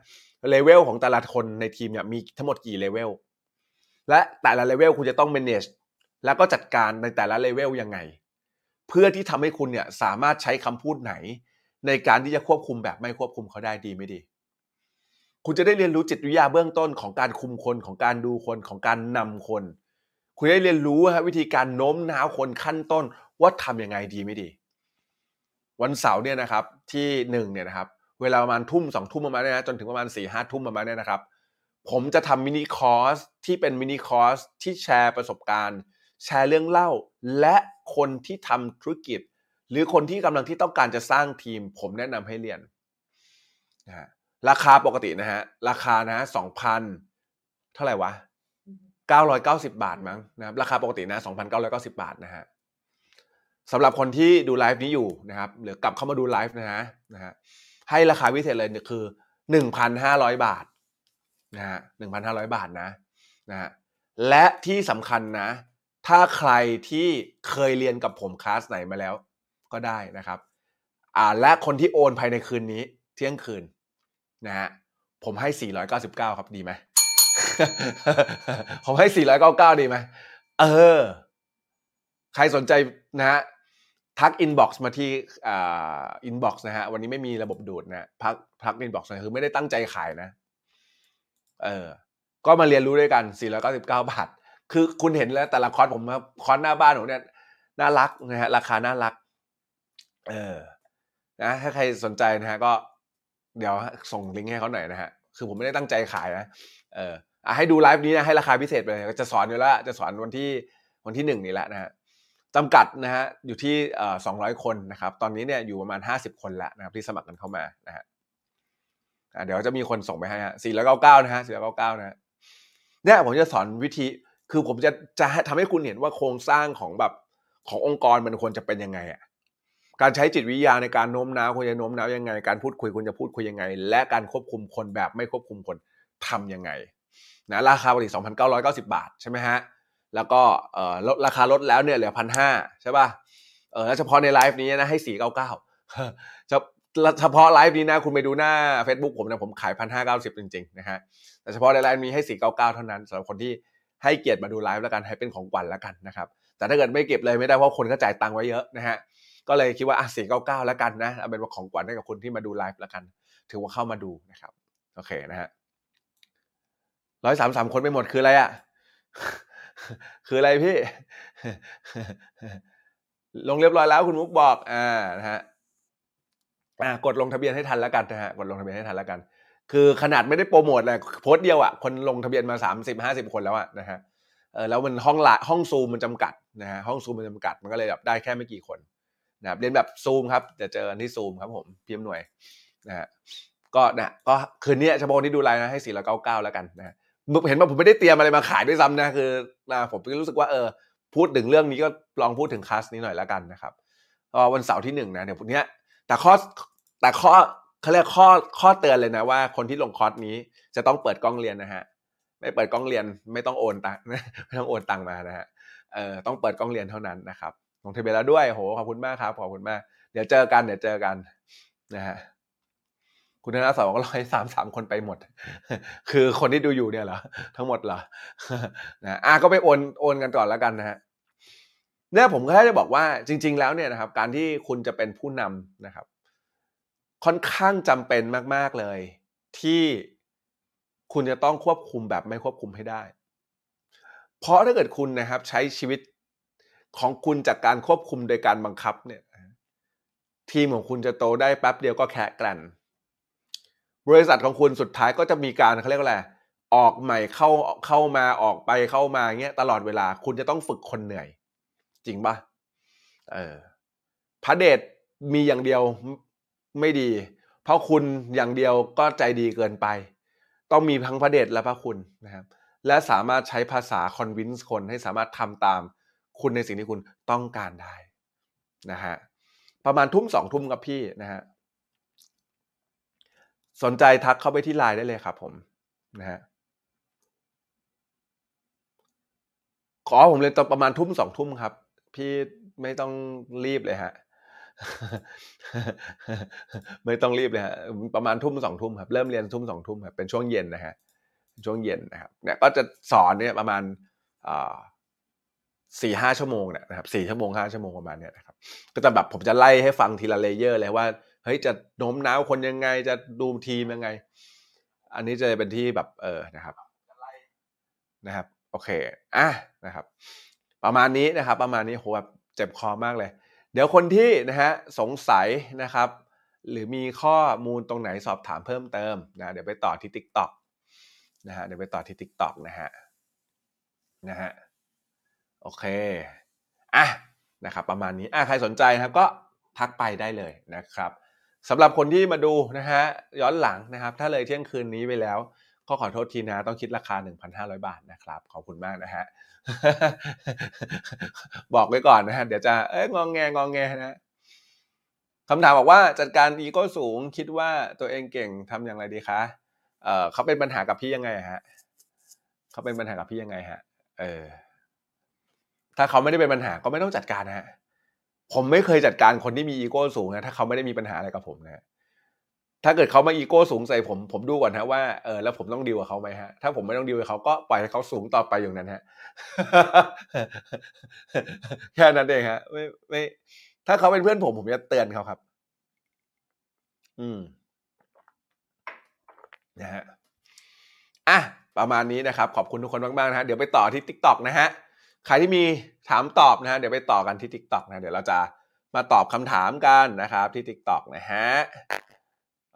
เลเวลของแต่ละคนในทีมเนี่ยมีทั้งหมดกี่เลเวลและแต่ละเลเวลคุณจะต้อง manage แล้วก็จัดการในแต่ละเลเวลยังไง เพื่อที่ทำให้คุณเนี่ยสามารถใช้คำพูดไหน ในการที่จะควบคุมแบบไม่ควบคุมเขาได้ดีไม่ดี คุณจะได้เรียนรู้จิตวิทยาเบื้องต้นของการคุมคนของการดูคนของการนำคน คุณได้เรียนรู้ฮะวิธีการโน้มน้าวคนขั้นต้นว่าทำยังไงดีไม่ดี วันเสาร์เนี่ยนะครับที่หนึ่งเนี่ยนะครับเวลาประมาณทุ่มสองทุ่มประมาณเนี้นะจนถึงประมาณสี่ห้าทุ่มประมาณเนี้นะครับ ผมจะทำมินิคอร์สที่เป็นมินิคอร์สที่แชร์ประสบการณ์ แชร์เรื่องเล่า และคนที่ทำธุรกิจ หรือคนที่กำลังที่ต้องการจะสร้างทีม ผมแนะนำให้เรียนนะฮะราคาปกตินะฮะราคานะสองพันเท่าไหร่วะเก้าร้อยเก้าสิบบาทมั้งนะครับราคาปกตินะสองพันเก้าร้อยเก้าสิบบาทนะฮะ สำหรับคนที่ดูไลฟ์นี้อยู่นะครับหรือกลับเข้ามาดูไลฟ์นะฮะนะฮะให้ราคาพิเศษเลยคือหนึ่งพันห้าร้อยบาทนะฮะหนึ่งพันห้าร้อยบาทนะนะฮะและที่สำคัญนะ ถ้าใครที่เคยเรียนกับผมคลาสไหนมาแล้ว ก็ได้นะครับอ่าและคนที่โอนภายในคืนนี้เที่ยงคืนนะฮะผมให้ 499 ครับดีไหมผมให้ 499 ดีไหมเออ ใครสนใจ นะฮะทัก inbox มาที่ inbox นะฮะวันนี้ไม่มีระบบดูดนะทักทัก inbox คือไม่ได้ตั้งใจขายนะ เออ ก็มาเรียนรู้ด้วยกัน 499 บาท คือคุณเห็นแล้วแต่ละคอร์สผมครับคอร์สหน้าบ้านผมเนี่ยน่ารักนะฮะราคาน่ารัก เออนะถ้าใครสนใจนะฮะก็ เดี๋ยวส่งลิงก์ให้เขาหน่อยนะฮะคือผมไม่ได้ตั้งใจขายนะเออให้ดูไลฟ์นี้นะให้ราคาพิเศษไปเลยจะสอนอยู่แล้วจะสอนวันที่วันที่หนึ่งนี้แหละนะฮะ จำกัดนะฮะอยู่ที่สองร้อยคนนะครับตอนนี้เนี่ยอยู่ประมาณห้าสิบคนแล้วนะครับที่สมัครกันเข้ามานะฮะเดี๋ยวจะมีคนส่งไปให้ฮะสี่ร้อยเก้าเก้านะฮะสี่ร้อยเก้าเก้านะฮะเนี่ยผมจะสอนวิธีคือผมจะจะทำให้คุณเห็นว่าโครงสร้างของแบบขององค์กรมันควรจะเป็นยังไงอะการใช้จิตวิทยาในการโน้มน้าวคุณจะโน้มน้าวยังไง การพูดคุยคุณจะพูดคุยยังไง และการควบคุมคนแบบไม่ควบคุมคนทำยังไงนะราคาปกติ2,990 บาทใช่ไหมฮะ แล้วก็เออลดราคาลดแล้วเนี่ยเหลือพันห้าใช่ป่ะเออแล้วเฉพาะในไลฟ์นี้นะให้499เฉเก้าเฉพาะไลฟ์นี้นะคุณไปดูหน้า Facebook ผมนะผมขายพันห้าเก้าสิบจริงๆนะฮะแต่เฉพาะในไลฟ์นี้ให้499เก้าเก้าเท่านั้นสำหรับคนที่ให้เกียรติมาดูไลฟ์แล้วกันให้เป็นของขวัญแล้วกันนะครับแต่ถ้าเกิดไม่เก็บเลยไม่ได้เพราะคนก็จ่ายตังค์ไว้เยอะนะฮะก็เลยคิดว่าอะสี่เก้าเก้าแล้วกันนะเอาเป็นว่าของขวัญให้กับคนที่มาดูไลฟ์แล้วกัน ถือว่าเข้ามาดูนะครับโอเคนะฮะร้อยสามสามคนไปหมดคืออะไรอะ คืออะไรพี่ ลงเรียบร้อยแล้วคุณมุกบอก อ่านะฮะอ่ากดลงทะเบียนให้ทันแล้วกันนะฮะกดลงทะเบียนให้ทันแล้วกัน คือขนาดไม่ได้โปรโมทเลยโพสต์เดียวอะ่ะคนลงทะเบียนมาสามสิบห้าสิบคนแล้วอะนะฮะเออแล้วมันห้องละห้องซูมมันจำกัดนะฮะห้องซูมมันจำกัดมันก็เลยแบบได้แค่ไม่กี่คนนะครับเรียนแบบซูมครับจะเจอกันที่ซูมครับผมพิมพ์หน่วยนะฮะก็นะก็คืนนี้เฉพาะคนที่ดูไลน์นะให้สี่ร้อยเก้าเก้าแล้วกันนะฮะ เห็นว่าผมไม่ได้เตรียมอะไรมาขายด้วยซ้ำนะคือนะผมก็รู้สึกว่าเออพูดถึงเรื่องนี้ก็ลองพูดถึงคลาสนี้หน่อยแล้วกันนะครับวันเสาร์ที่หนึ่งนะเดี๋ยวพรุ่งนี้แต่ข้อแต่ข้อเขาเรียกข้อข้อเตือนเลยนะว่าคนที่ลงคอร์สนี้จะต้องเปิดกล้องเรียนนะฮะไม่เปิดกล้องเรียนไม่ต้องโอนตังไม่ต้องโอนตังมานะฮะเอ่อต้องเปิดกล้องเรียนเท่านั้นนะครับลงทะเบียนแล้วด้วยโหขอบคุณมากครับขอบคุณมาก เดี๋ยวเจอกันเดี๋ยวเจอกันนะฮะ คุณธนาสอนก็ร้อยสามสามคนไปหมด คือคนที่ดูอยู่เนี่ยเหรอ ทั้งหมดเหรอนะอะก็ไปโอนโอนกันก่อนแล้วกันนะฮะเนี่ยผมก็แค่จะบอกว่าจริง ๆ แล้วเนี่ยนะครับ การที่คุณจะเป็นผู้นำนะครับ ค่อนข้างจำเป็นมาก ๆเลย ที่คุณจะต้องควบคุมแบบไม่ควบคุมให้ได้ เพราะถ้าเกิดคุณนะครับ ใช้ชีวิตของคุณจากการควบคุมโดยการบังคับเนี่ย ทีมของคุณจะโตได้แป๊บเดียวก็แค่กลั่น บริษัทของคุณสุดท้ายก็จะมีการเขาเรียกว่าอะไรออกใหม่เข้าเข้ามาออกไปเข้ามาเงี้ยตลอดเวลาคุณจะต้องฝึกคนเหนื่อย จริงปะเออพระเดชมีอย่างเดียวไม่ดี เพราะคุณอย่างเดียวก็ใจดีเกินไป ต้องมีทั้งพระเดชและพระคุณนะครับ และสามารถใช้ภาษาคอนวินส์คนให้สามารถทำตามคุณในสิ่งที่คุณต้องการได้นะฮะประมาณทุ่มสองทุ่มกับพี่นะฮะ สนใจทักเข้าไปที่ไลน์ได้เลยครับผมนะฮะขอผมเลยตอนประมาณทุ่มสองทุ่มครับ พี่ไม่ต้องรีบเลยฮะไม่ต้องรีบเลยฮะประมาณทุ่มสองทุ่มครับเริ่มเรียนทุ่มสองทุ่มครับเป็นช่วงเย็นนะฮะช่วงเย็นนะครับเนี่ยก็จะสอนเนี่ยประมาณสี่ห้าชั่วโมงเนี่ยนะครับสี่ชั่วโมงห้าชั่วโมงประมาณเนี่ยนะครับก็จะแบบผมจะไล่ให้ฟังทีละเลเยอร์เลยว่า เฮ้ยจะโน้มน้าวคนยังไง จะดูทีมยังไง อันนี้จะเป็นที่แบบเออนะครับ นะครับ โอเคอะนะครับ ประมาณนี้นะครับ ประมาณนี้โหแบบเจ็บคอมากเลย เดี๋ยวคนที่นะฮะสงสัยนะครับ หรือมีข้อมูลตรงไหนสอบถามเพิ่มเติมนะเดี๋ยวไปต่อที่ TikTok นะฮะเดี๋ยวไปต่อที่ TikTok นะฮะนะฮะโอเคอะนะครับประมาณนี้อะใครสนใจนะครับก็ทักไปได้เลยนะครับ สำหรับคนที่มาดูนะฮะย้อนหลังนะครับ ถ้าเลยเที่ยงคืนนี้ไปแล้ว ก็ขอโทษทีนะต้องคิดราคา 1,500 บาทนะครับ ขอบคุณมากนะฮะบอกไว้ก่อนนะฮะเดี๋ยวจะเอ้ยงองแงงองแงนะคำถามบอกว่าจัดการอีโก้สูงคิดว่าตัวเองเก่งทำอย่างไรดีคะเออเขาเป็นปัญหากับพี่ยังไงฮะเขาเป็นปัญหากับพี่ยังไงฮะเออถ้าเขาไม่ได้เป็นปัญหาก็ไม่ต้องจัดการนะฮะ ผมไม่เคยจัดการคนที่มีอีโก้สูงนะถ้าเขาไม่ได้มีปัญหาอะไรกับผมนะถ้าเกิดเขามาอีโก้สูงใส่ผมผมดูก่อนฮะว่าเออแล้วผมต้องดีลกับเขาไหมฮะถ้าผมไม่ต้องดีลกับเขาก็ปล่อยให้เขาสูงต่อไปอย่างนั้นฮะแค่นั้นเองฮะไม่ไม่ถ้าเขาเป็นเพื่อนผมผมจะเตือนเขาครับ อืมนะฮะอะประมาณนี้นะครับ ขอบคุณทุกคนมากๆนะฮะเดี๋ยวไปต่อที่ Tik t o อกนะฮะ ใครที่มีถามตอบนะฮะเดี๋ยวไปต่อกันที่ Tik t o อกนะเดี๋ยวเราจะมาตอบคำถามกันนะครับ ที่ Tik t o อกนะฮะ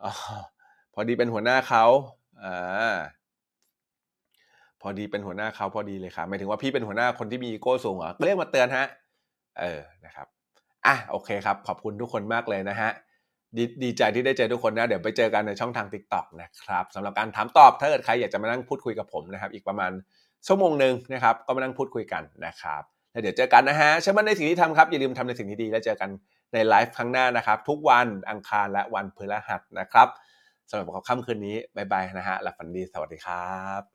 อพอดีเป็นหัวหน้าเขาอ่าพอดีเป็นหัวหน้าเขาพอดีเลยครับหมายถึงว่าพี่เป็นหัวหน้าคนที่มีอีโก้สูงเหรอเรียกมาเตือนฮะ เออนะครับอะโอเคครับ ขอบคุณทุกคนมากเลยนะฮะดดีใจที่ได้เจอทุกคนนะ เดี๋ยวไปเจอกันในช่องทาง Tik t o อกนะครับสำหรับการถามตอบถ้าเกิดใครอยากจะมานั่งพูดคุยกับผมนะครับ อีกประมาณ ชั่วโมงหนึ่งนะครับก็มานั่งพูดคุยกันนะครับแล้วเดี๋ยวเจอกันนะฮะเชื่อมั่นในสิ่งที่ทำครับอย่าลืมทำในสิ่งที่ดี แล้วเจอกันในไลฟ์ครั้งหน้านะครับ ทุกวันอังคารและวันพฤหัสนะครับสำหรับค่ำคืนนี้บายบายนะฮะหลับฝันดีสวัสดีครับ